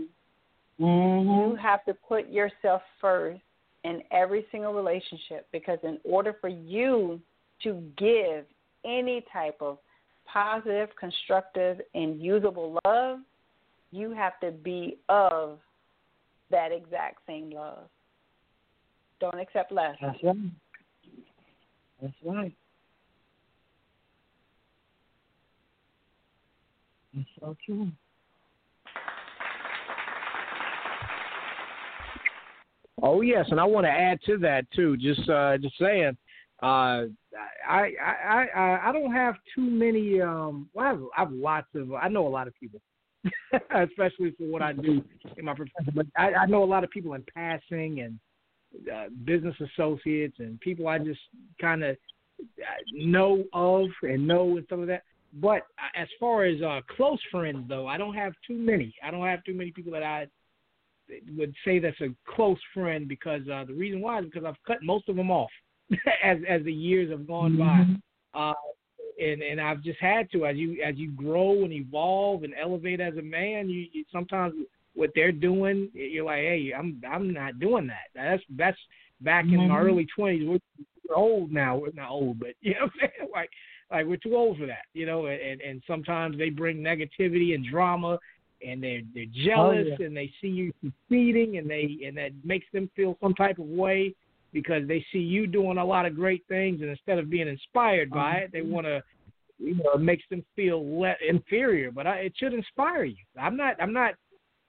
You have to put yourself first in every single relationship because in order for you to give any type of positive, constructive, and usable love, you have to be of that exact same love. Don't accept less. That's right. That's right. That's so true. Oh yes, and I want to add to that too. Just uh, just saying, uh, I, I I I don't have too many. Um, well, I have, I have lots of. I know a lot of people, especially for what I do in my profession. But I, I know a lot of people in passing and uh, business associates and people I just kind of know of and know and some of that. But as far as uh, close friends, though, I don't have too many. I don't have too many people that I would say that's a close friend because uh, the reason why is because I've cut most of them off as as the years have gone Mm-hmm. by, uh, and and I've just had to as you as you grow and evolve and elevate as a man, you, you sometimes what they're doing, you're like, hey, I'm I'm not doing that. That's that's back in my Mhm. early twenties. We're, we're old now. We're not old, but you know what I'm saying? Like like we're too old for that, you know. And and sometimes they bring negativity and drama and they're they're jealous yeah. and they see you succeeding and they and that makes them feel some type of way because they see you doing a lot of great things and instead of being inspired by it they want to you know it makes them feel le- inferior but I, it should inspire you i'm not i'm not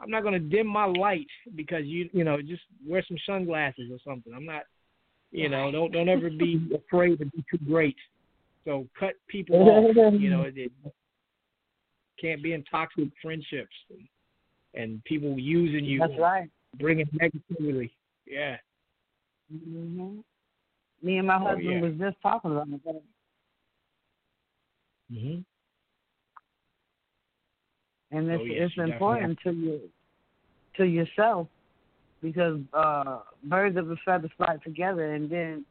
i'm not going to dim my light because you you know just wear some sunglasses or something. I'm not you know don't don't ever be afraid to be too great. So cut people off you know it, it can't be in toxic friendships and, and people using you That's right. bringing negativity. Yeah. Hmm Me and my Oh, husband yeah. was just talking about that. hmm and it's Oh, yes, it's important to you to yourself because uh birds of a feather flock together and then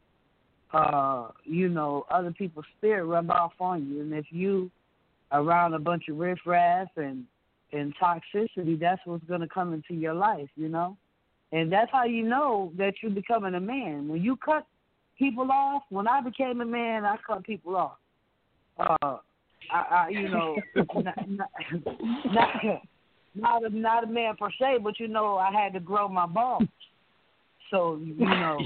uh you know other people's spirit rub off on you. And if you around a bunch of riffraff and and toxicity that's what's going to come into your life you know? And that's how you know that you're becoming a man. When you cut people off when i became a man i cut people off. Uh I, I you know, not, not, not not a not a man per se, but you know, I had to grow my balls. So you know,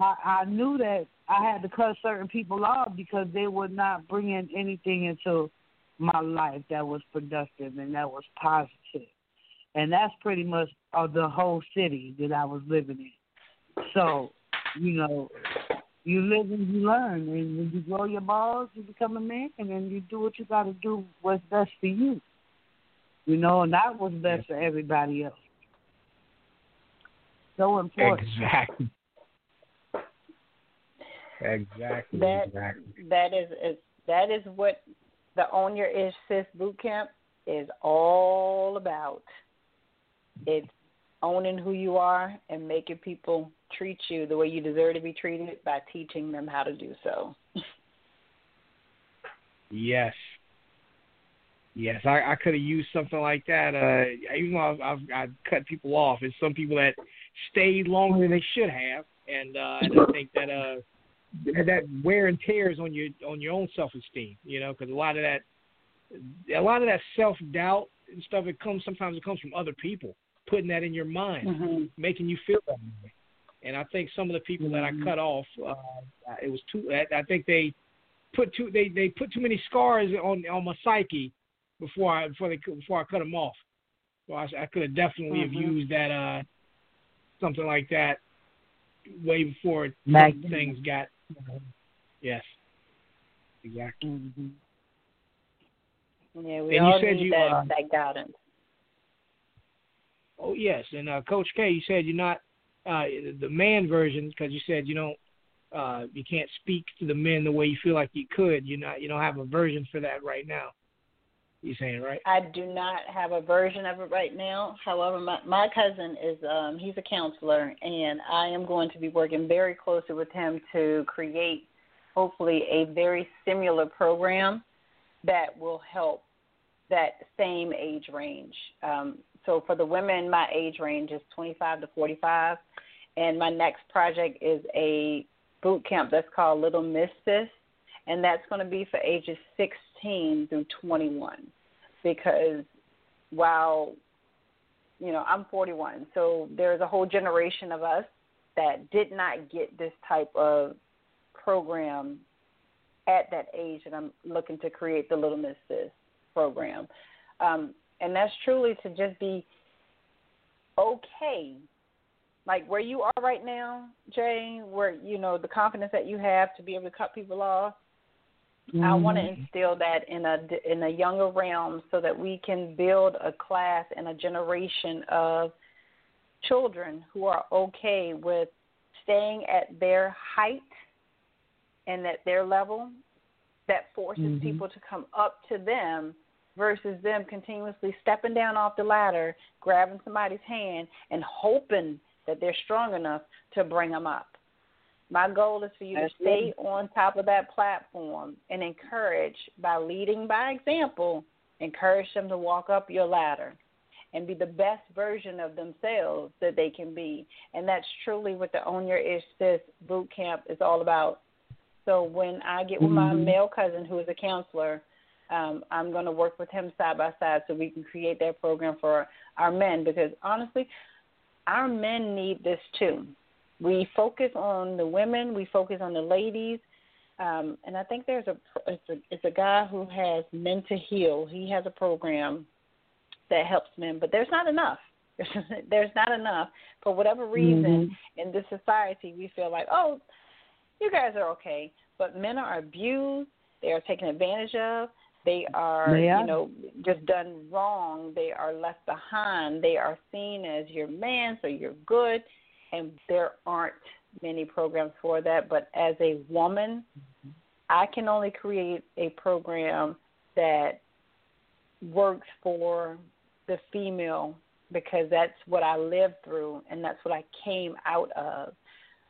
I, I knew that I had to cut certain people off because they were not bringing anything into my life that was productive and that was positive. And that's pretty much uh, the whole city that I was living in. So, you know, you live and you learn, and when you grow your balls, you become a man, and then you do what you got to do. What's best for you, you know, and that was best for everybody else. So important. Exactly. Exactly. That exactly. that is, is that is what the Own Your Ish Sis boot camp is all about. It's owning who you are and making people treat you the way you deserve to be treated by teaching them how to do so. Yes. Yes, I, I could have used something like that. Uh, even though I've, I've, I've cut people off, it's some people that stayed longer than they should have, and, uh, and I think that uh, that wear and tears on your on your own self esteem. You know, because a lot of that, a lot of that self doubt and stuff, it comes sometimes it comes from other people putting that in your mind, Mm-hmm. making you feel that way. And I think some of the people that I cut off, uh, it was too. I I think they put too they they put too many scars on on my psyche before I before they before I cut them off. So I, I could have definitely have Mhm. used that uh something like that way before some things got. Yes, exactly. Mm-hmm. Yeah, we And you all said need you, that uh, that guidance. Oh yes, and uh, Coach Kay, you said you're not uh, the man version because you said you don't uh, you can't speak to the men the way you feel like you could. You not you don't have a version for that right now. You saying right? I do not have a version of it right now. However, my my cousin is um he's a counselor and I am going to be working very closely with him to create hopefully a very similar program that will help that same age range. Um so for the women my age range is 25 to 45 and my next project is a boot camp that's called Little Miss Sis and that's going to be for ages 16 through 21 because while you know I'm 41 so there's a whole generation of us that did not get this type of program at that age and I'm looking to create the Little Miss Sis program um, and that's truly to just be okay like where you are right now, Jay, where you know the confidence that you have to be able to cut people off. I want to Mm-hmm. instill that in a in a younger realm so that we can build a class and a generation of children who are okay with staying at their height and at their level that forces Mhm. people to come up to them versus them continuously stepping down off the ladder, grabbing somebody's hand, and hoping that they're strong enough to bring them up. My goal is for you That's to stay on top of that platform and encourage by leading by example, encourage them to walk up your ladder and be the best version of themselves that they can be. And that's truly what the Own Your Ish Sis boot camp is all about. So when I get with my Mhm. male cousin who is a counselor, um, I'm going to work with him side by side so we can create that program for our men because honestly, our men need this too. We focus on the women, we focus on the ladies, um, and I think there's a it's, a it's a guy who has Men to Heal. He has a program that helps men, but there's not enough. there's not enough for whatever reason Mm-hmm. in this society. We feel like, oh, you guys are okay, but men are abused. They are taken advantage of. They are, They are. you know, just done wrong. They are left behind. They are seen as your man, so you're good. And there aren't many programs for that. But as a woman, I can only create a program that works for the female because that's what I lived through and that's what I came out of.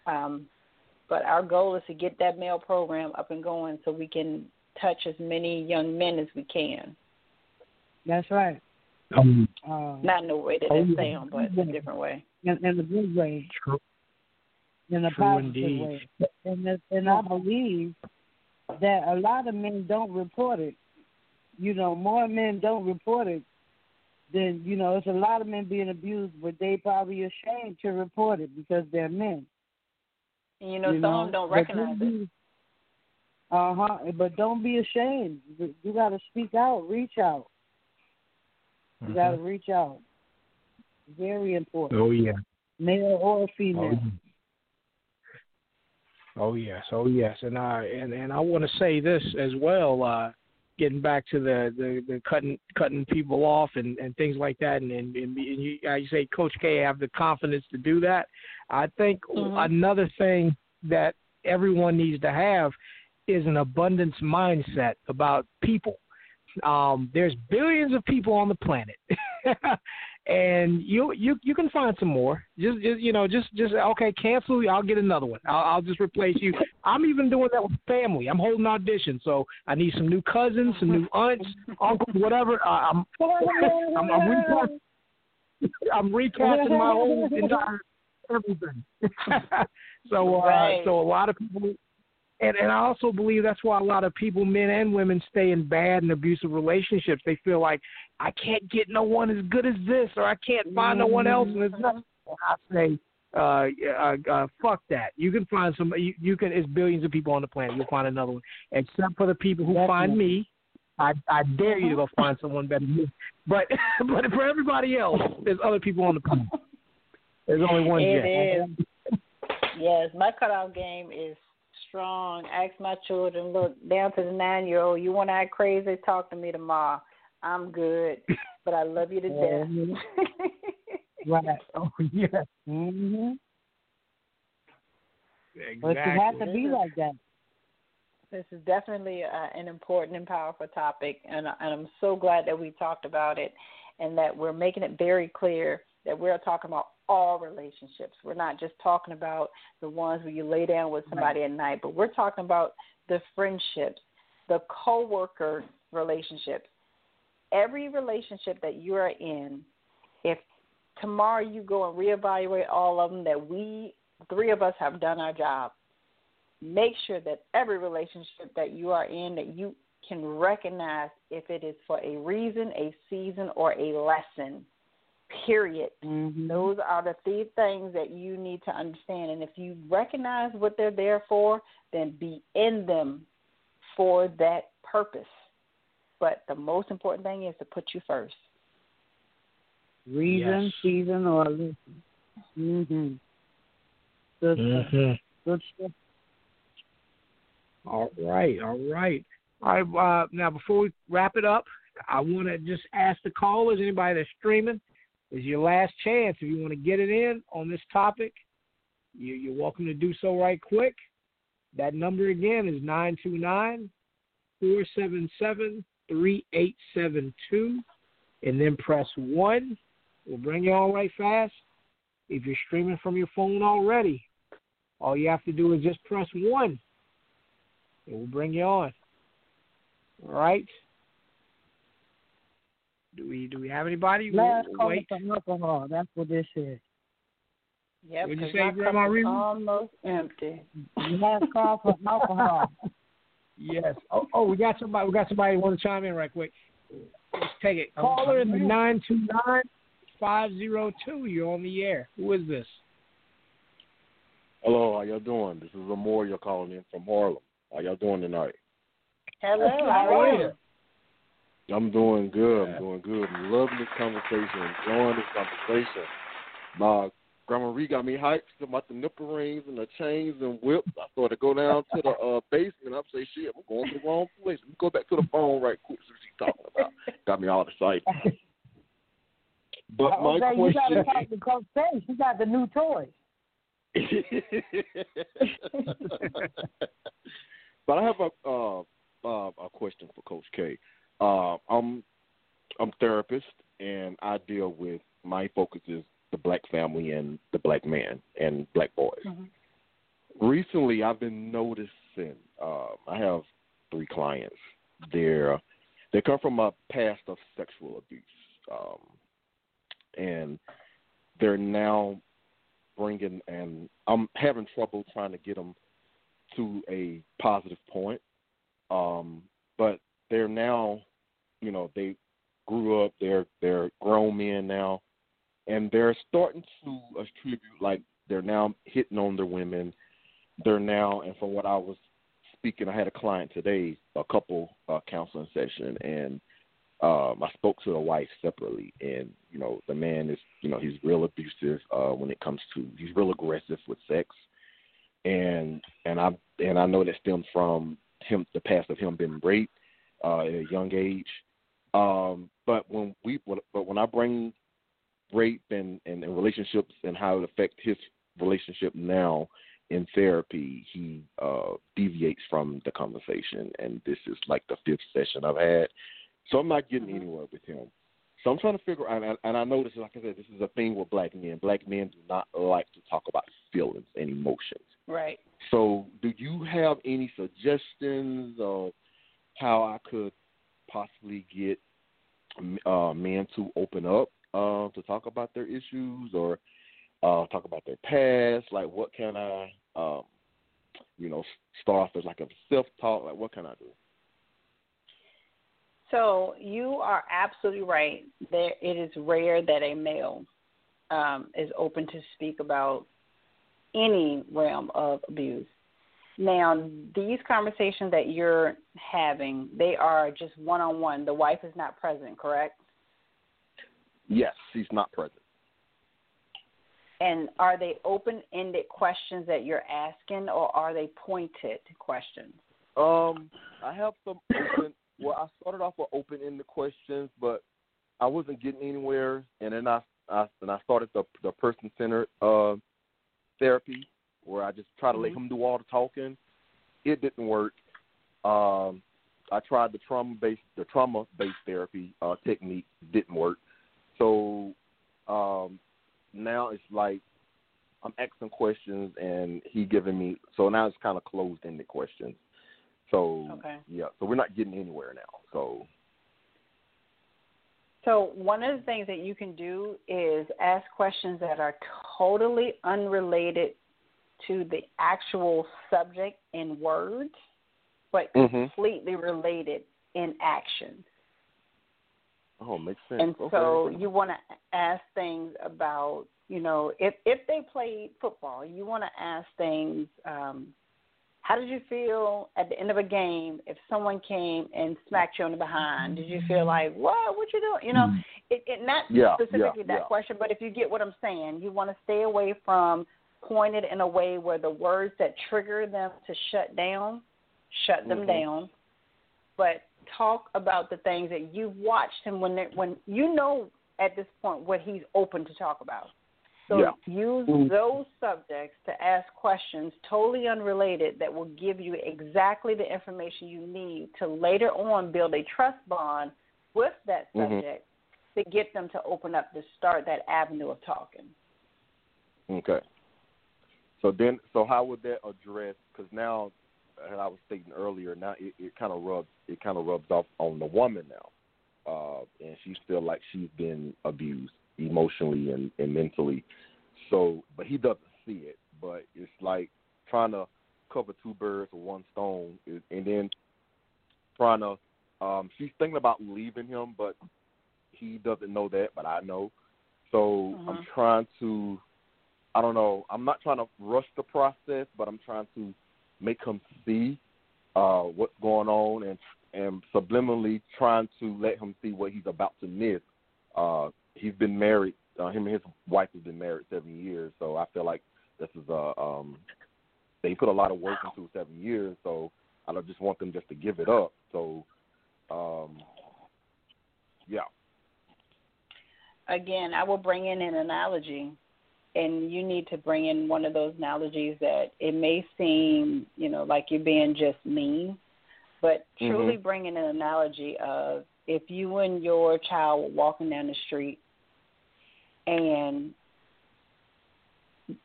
Um, but our goal is to get that male program up and going so we can touch as many young men as we can. That's right. Um, uh, Not in the way that oh, they sound, but a different way. In, in a good way. True. In a True positive indeed. way. And, the, and I believe that a lot of men don't report it. You know, more men don't report it than, you know, it's a lot of men being abused, but they probably ashamed to report it because they're men. And you know, you some know? of them don't recognize don't it. Uh huh. But don't be ashamed. You got to speak out, reach out. You got to reach out. Very important, Oh yeah. male or Oh, female. yeah. Oh yes, oh yes, and I and and I want to say this as well. Uh, getting back to the the, the cutting cutting people off and, and things like that, and and, and you, you say Coach Kay have the confidence to do that. I think Mhm. another thing that everyone needs to have is an abundance mindset about people. Um, there's billions of people on the planet, and you you you can find some more. Just just you know just just okay, cancel. I'll get another one. I'll, I'll just replace you. I'm even doing that with family. I'm holding auditions, so I need some new cousins, some new aunts, uncles, whatever. I, I'm I'm, I'm recasting. I'm recasting my whole entire everything. so uh, Right. so a lot of people and and I also believe that's why a lot of people, men and women, stay in bad and abusive relationships. They feel like I can't get no one as good as this, or I can't find no one else. And it's not. I say, uh, uh, uh, fuck that. You can find some. You, you can. It's billions of people on the planet. You'll find another one, except for the people who find me. I I dare you to go find someone better than me. But but for everybody else, there's other people on the planet. There's only one It is. Yes, my cutoff game is strong. Ask my children, look, down to the nine year old, you want to act crazy? Talk to me tomorrow. I'm good, but I love you to death. Right. Oh yeah. hmm Exactly. But you have to be like that. This is definitely uh, an important and powerful topic, and, and I'm so glad that we talked about it and that we're making it very clear that we're talking about all relationships. We're not just talking about the ones where you lay down with somebody at night, but we're talking about the friendships, the coworker relationships. Every relationship that you are in, if tomorrow you go and reevaluate all of them, that we three of us have done our job make sure that every relationship that you are in that you can recognize if it is for a reason, a season, or a lesson. Period. Mm-hmm. Those are the three things that you need to understand. And if you recognize what they're there for, then be in them for that purpose. But the most important thing is to put you first. Reason, Yes. season, or listen. Mhm. Good stuff. Mhm. Good stuff. All right, all right. All right, uh, now before we wrap it up, I want to just ask the callers, anybody that's streaming, this is your last chance. If you want to get it in on this topic, you, you're welcome to do so right quick. That number again is 929 477 3872, and then press 1. We'll bring you on right fast. If you're streaming from your phone already, all you have to do is just press 1 and we'll bring you on. All right. Do we do we have anybody? Last We'll call wait. for alcohol. That's what this is. Yep, What'd you 'cause say, my Grandma cup Reba? almost empty. Last call for alcohol. Yes. Oh, oh, we got somebody. We got somebody who want to chime in right quick. Let's take it. Caller in the nine two nine five zero two. You're on the air. Who is this? Hello, how y'all doing? This is Amor. You're calling in from Harlem. How y'all doing tonight? Hello, how are you? I'm doing good. I'm doing good. I'm loving this conversation. Enjoying this conversation. My grandma Ree got me hyped about the nipple rings and the chains and whips. I thought to go down to the uh, basement. I'm say, shit, I'm going to the wrong place. Let me go back to the phone right quick. See what she's talking about. Got me all excited. But my okay, you got to question. talk to Coach Kay. She got the new toys. but I have a uh, uh, a question for Coach Kay. Uh, I'm I'm a therapist, and I deal with my focus is the black family and the black man and black boys. Mm-hmm. Recently, I've been noticing. Uh, I have three clients. They're they come from a past of sexual abuse, um, and they're now bringing and I'm having trouble trying to get them to a positive point. Um, but they're now, you know, they grew up. They're they're grown men now, and they're starting to attribute like they're now hitting on their women. They're now, and from what I was speaking, I had a client today, a couple uh, counseling session, and um, I spoke to the wife separately, and you know the man is, you know, he's real abusive uh, when it comes to, he's real aggressive with sex, and and I and I know that stems from him, the past of him being raped uh, at a young age. Um, but when we, but when I bring rape and, and, and relationships and how it affects his relationship now in therapy, he uh, deviates from the conversation, and this is like the fifth session I've had. So I'm not getting anywhere with him. So I'm trying to figure out, and I, and I know this, like I said, this is a thing with black men. Black men do not like to talk about feelings and emotions. Right. So, do you have any suggestions of how I could possibly get uh, men to open up uh, to talk about their issues or uh, talk about their past? Like, what can I, um, you know, start off as like a self talk? Like, what can I do? So you are absolutely right. There, it is rare that a male um, is open to speak about any realm of abuse. Now, these conversations that you're having, they are just one on one. The wife is not present, correct? Yes, she's not present. And are they open ended questions that you're asking or are they pointed questions? Um, I have some open well, I started off with open ended questions, but I wasn't getting anywhere and then I I and I started the the person centered uh therapy where I just try to mm-hmm. let him do all the talking. It didn't work. Um, I tried the trauma based the trauma based therapy uh, technique didn't work. So um, now it's like I'm asking questions and he giving me so now it's kind of closed ended questions. So okay. yeah, so we're not getting anywhere now. So so one of the things that you can do is ask questions that are totally unrelated to the actual subject in words, but mm-hmm. completely related in action. Oh, makes sense. And okay. so you want to ask things about, you know, if if they played football, you want to ask things. Um, how did you feel at the end of a game if someone came and smacked you on the behind? Did you feel like, what? What you doing? You know, mm-hmm. it, it not yeah, specifically yeah, that yeah. question, but if you get what I'm saying, you want to stay away from pointed in a way where the words that trigger them to shut down, shut them mm-hmm. down, but talk about the things that you've watched him when when you know at this point what he's open to talk about. So yeah. use mm-hmm. those subjects to ask questions totally unrelated that will give you exactly the information you need to later on build a trust bond with that mm-hmm. subject to get them to open up to start that avenue of talking. Okay. So then, so how would that address? Because now, as I was stating earlier, now it, it kind of rubs it kind of rubs off on the woman now, uh, and she feel like she's been abused emotionally and, and mentally. So, but he doesn't see it. But it's like trying to cover two birds with one stone, and then trying to. Um, she's thinking about leaving him, but he doesn't know that, but I know. So mm-hmm. I'm trying to. I don't know. I'm not trying to rush the process, but I'm trying to make him see uh, what's going on and and subliminally trying to let him see what he's about to miss uh, he's been married. Uh, him and his wife have been married seven years, so I feel like this is a um, they put a lot of work into seven years. So I don't just want them just to give it up. So, um, yeah. Again, I will bring in an analogy, and you need to bring in one of those analogies that it may seem, you know, like you're being just mean, but truly mm-hmm. bring in an analogy of if you and your child were walking down the street and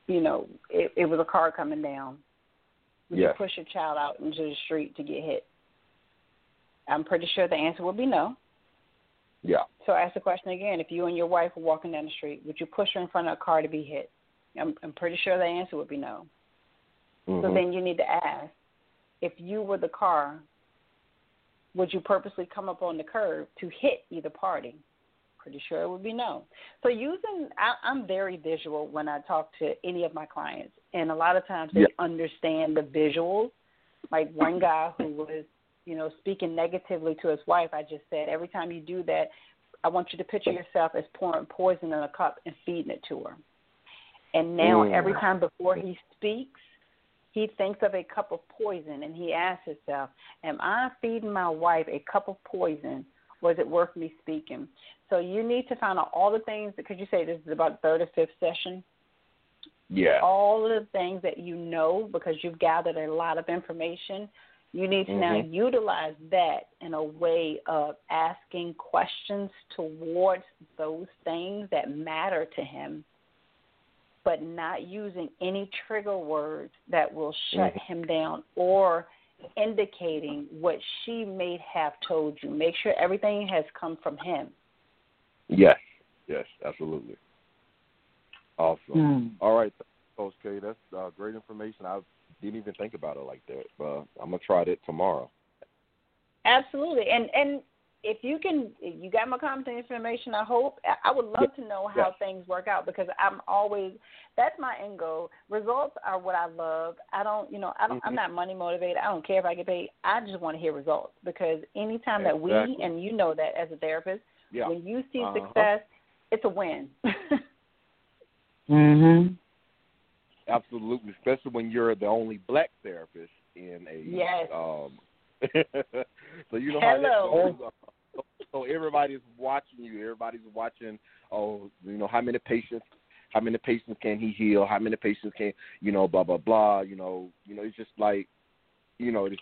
you know it, it was a car coming down, would Yes. you push your child out into the street to get hit? I'm pretty sure the answer would be no. Yeah. So I ask the question again: If you and your wife were walking down the street, would you push her in front of a car to be hit? I'm, I'm pretty sure the answer would be no. So Mhm. then you need to ask: If you were the car, would you purposely come up on the curb to hit either party? Pretty sure it would be no. So using, I, I'm very visual when I talk to any of my clients, and a lot of times they Yeah. understand the visuals. Like one guy who was, you know, speaking negatively to his wife, I just said, every time you do that, I want you to picture yourself as pouring poison in a cup and feeding it to her. And now Mm. every time before he speaks, he thinks of a cup of poison and he asks himself, Am I feeding my wife a cup of poison Was it worth me speaking? So you need to find out all the things because you say this is about third or fifth session. Yeah. All of the things that you know because you've gathered a lot of information. You need to now Mhm. utilize that in a way of asking questions towards those things that matter to him but not using any trigger words that will shut Mhm. him down or indicating what she may have told you. Make sure everything has come from him. Yes. Yes. Absolutely. Awesome. Mm. All right, Coach Kay. That's uh, great information. I didn't even think about it like that, but I'm gonna try that tomorrow. Absolutely. And and if you can you got my contact information, I hope. I- I would love to know how Yes. things work out because I'm always that's my end goal. Results are what I love. I don't you know, I don't I'm Mhm. not money motivated. I don't care if I get paid. I just want to hear results because anytime that we and you know that as a therapist, Yeah. when you see Uh-huh. success, it's a win. Mhm. Absolutely, especially when you're the only black therapist in a Yes. um so you know how that goes. So, so everybody's watching you. Everybody's watching. Oh, you know how many patients? How many patients can he heal? How many patients can you know? Blah blah blah. You know, you know. It's just like you know, it's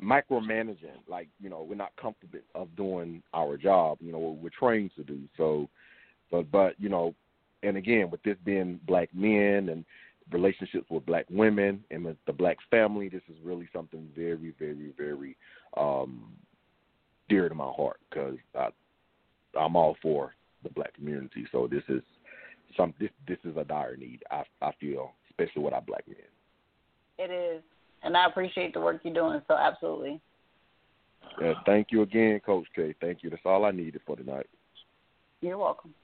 micromanaging. Like you know, we're not comfortable of doing our job. You know, what we're trained to do. So, but but you know, and again, with this being black men and relationships with black women and with the black family, this is really something very, very, very um, dear to my heart because I'm all for the black community. So this is some this this is a dire need. I I feel, especially with our black men. it is. And I appreciate the work you're doing, so absolutely. Uh, thank you again, Coach Kay. Thank you. That's all I needed for tonight. You're welcome.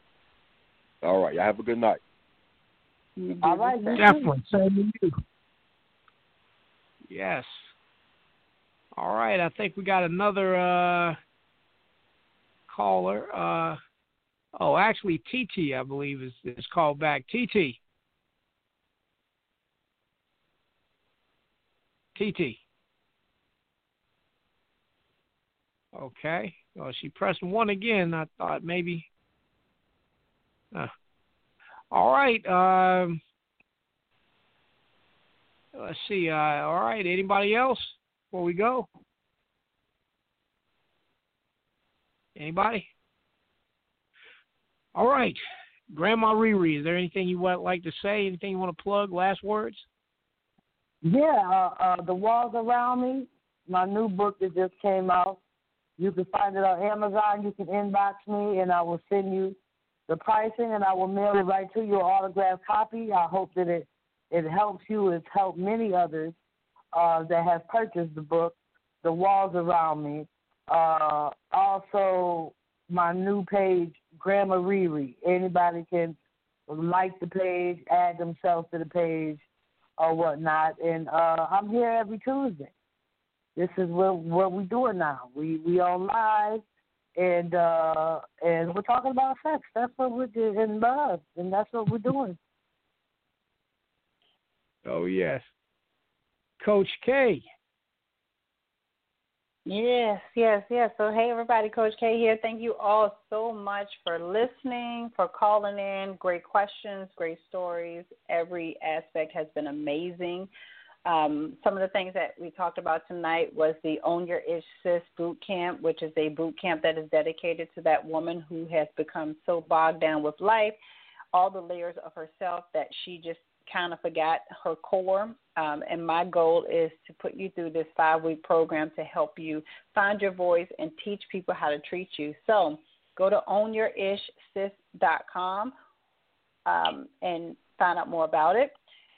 All right, y'all have a good night. You do All the right, same. Definitely. Same to you. Yes. All right. I think we got another uh, caller. Uh, oh, actually, TT, I believe, is, is called back. TT. TT. Okay. Well, she pressed one again. I thought maybe. Uh, all right. Um, let's see. Uh, all right. Anybody else before we go? Anybody? All right. Grandma ReRe, is there anything you would like to say? Anything you want to plug? Last words? Yeah, uh, uh, The Walls Around Me, my new book that just came out. You can find it on Amazon. You can inbox me, and I will send you the pricing, and I will mail it right to your autographed copy. I hope that it it helps you. It's helped many others uh, that have purchased the book, The Walls Around Me. Uh, also, my new page, Grandma ReRe. Anybody can like the page, add themselves to the page, or whatnot. And uh, I'm here every Tuesday. This is what what we're doing now. We we on live, and uh, and we're talking about sex. That's what we're doing, and love, and that's what we're doing. Oh, yes. Coach Kay. Yes, yes, yes. So, hey, everybody, Coach Kay here. Thank you all so much for listening, for calling in. Great questions, great stories. Every aspect has been amazing. Um, some of the things that we talked about tonight was the Own Your Ish Sis boot camp, which is a boot camp that is dedicated to that woman who has become so bogged down with life, all the layers of herself that she just kind of forgot her core. Um, and my goal is to put you through this five week program to help you find your voice and teach people how to treat you. So go to ownyourishsis.com um, and find out more about it.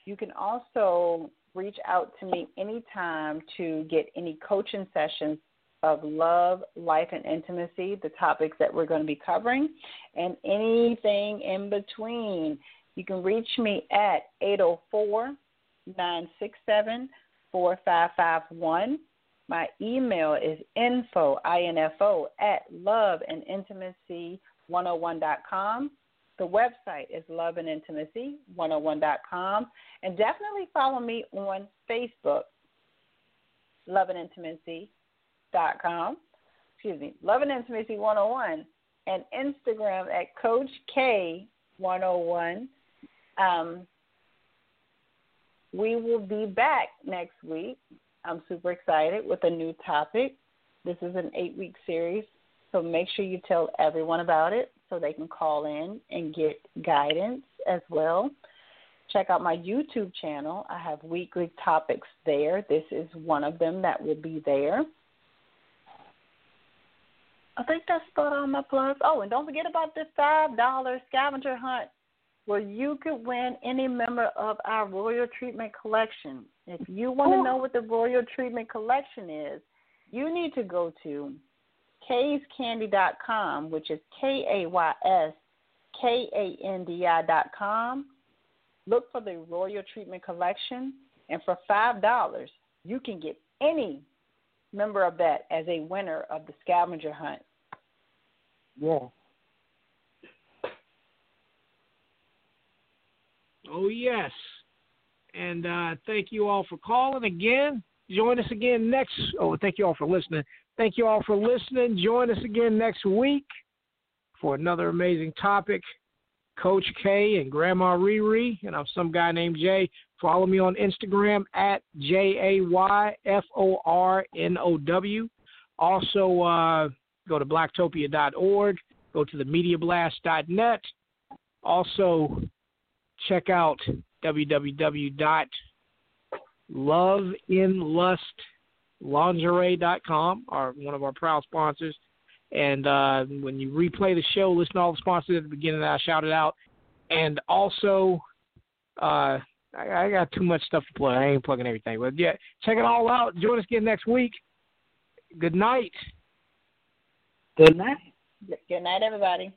You can also reach out to me anytime to get any coaching sessions of love, life, and intimacy, the topics that we're going to be covering, and anything in between. You can reach me at 804 967 4551. My email is info, I-N-F-O, at loveandintimacy101.com. The website is loveandintimacy101.com. And definitely follow me on Facebook, loveandintimacy.com. Excuse me, Love and Intimacy 101. And Instagram at Coach K 101. Um, we will be back next week. I'm super excited with a new topic. This is an eight week series, so make sure you tell everyone about it so they can call in and get guidance as well. Check out my YouTube channel. I have weekly topics there. This is one of them that will be there. I think that's about all my plugs. Oh, and don't forget about the $5 scavenger hunt where you could win any member of our Royal Treatment Collection. If you want to oh. know what the Royal Treatment Collection is, you need to go to kayscandy.com, which is K A Y S K A N D I.com. Look for the Royal Treatment Collection, and for $5, you can get any member of that as a winner of the scavenger hunt. Yeah. Oh, yes. And uh, thank you all for calling again. Join us again next. Oh, thank you all for listening. Thank you all for listening. Join us again next week for another amazing topic. Coach Kay and Grandma ReRe, and I'm some guy named Jay. Follow me on Instagram at J A Y F O R N O W. Also, uh, go to blacktopia.org, go to the mediablast.net. Also, check out www.loveinlustlingerie.com, are one of our proud sponsors. And uh, when you replay the show, listen to all the sponsors at the beginning that I shouted out. And also, uh, I, I got too much stuff to plug. I ain't plugging everything. But yeah, check it all out. Join us again next week. Good night. Good night. Good night, everybody.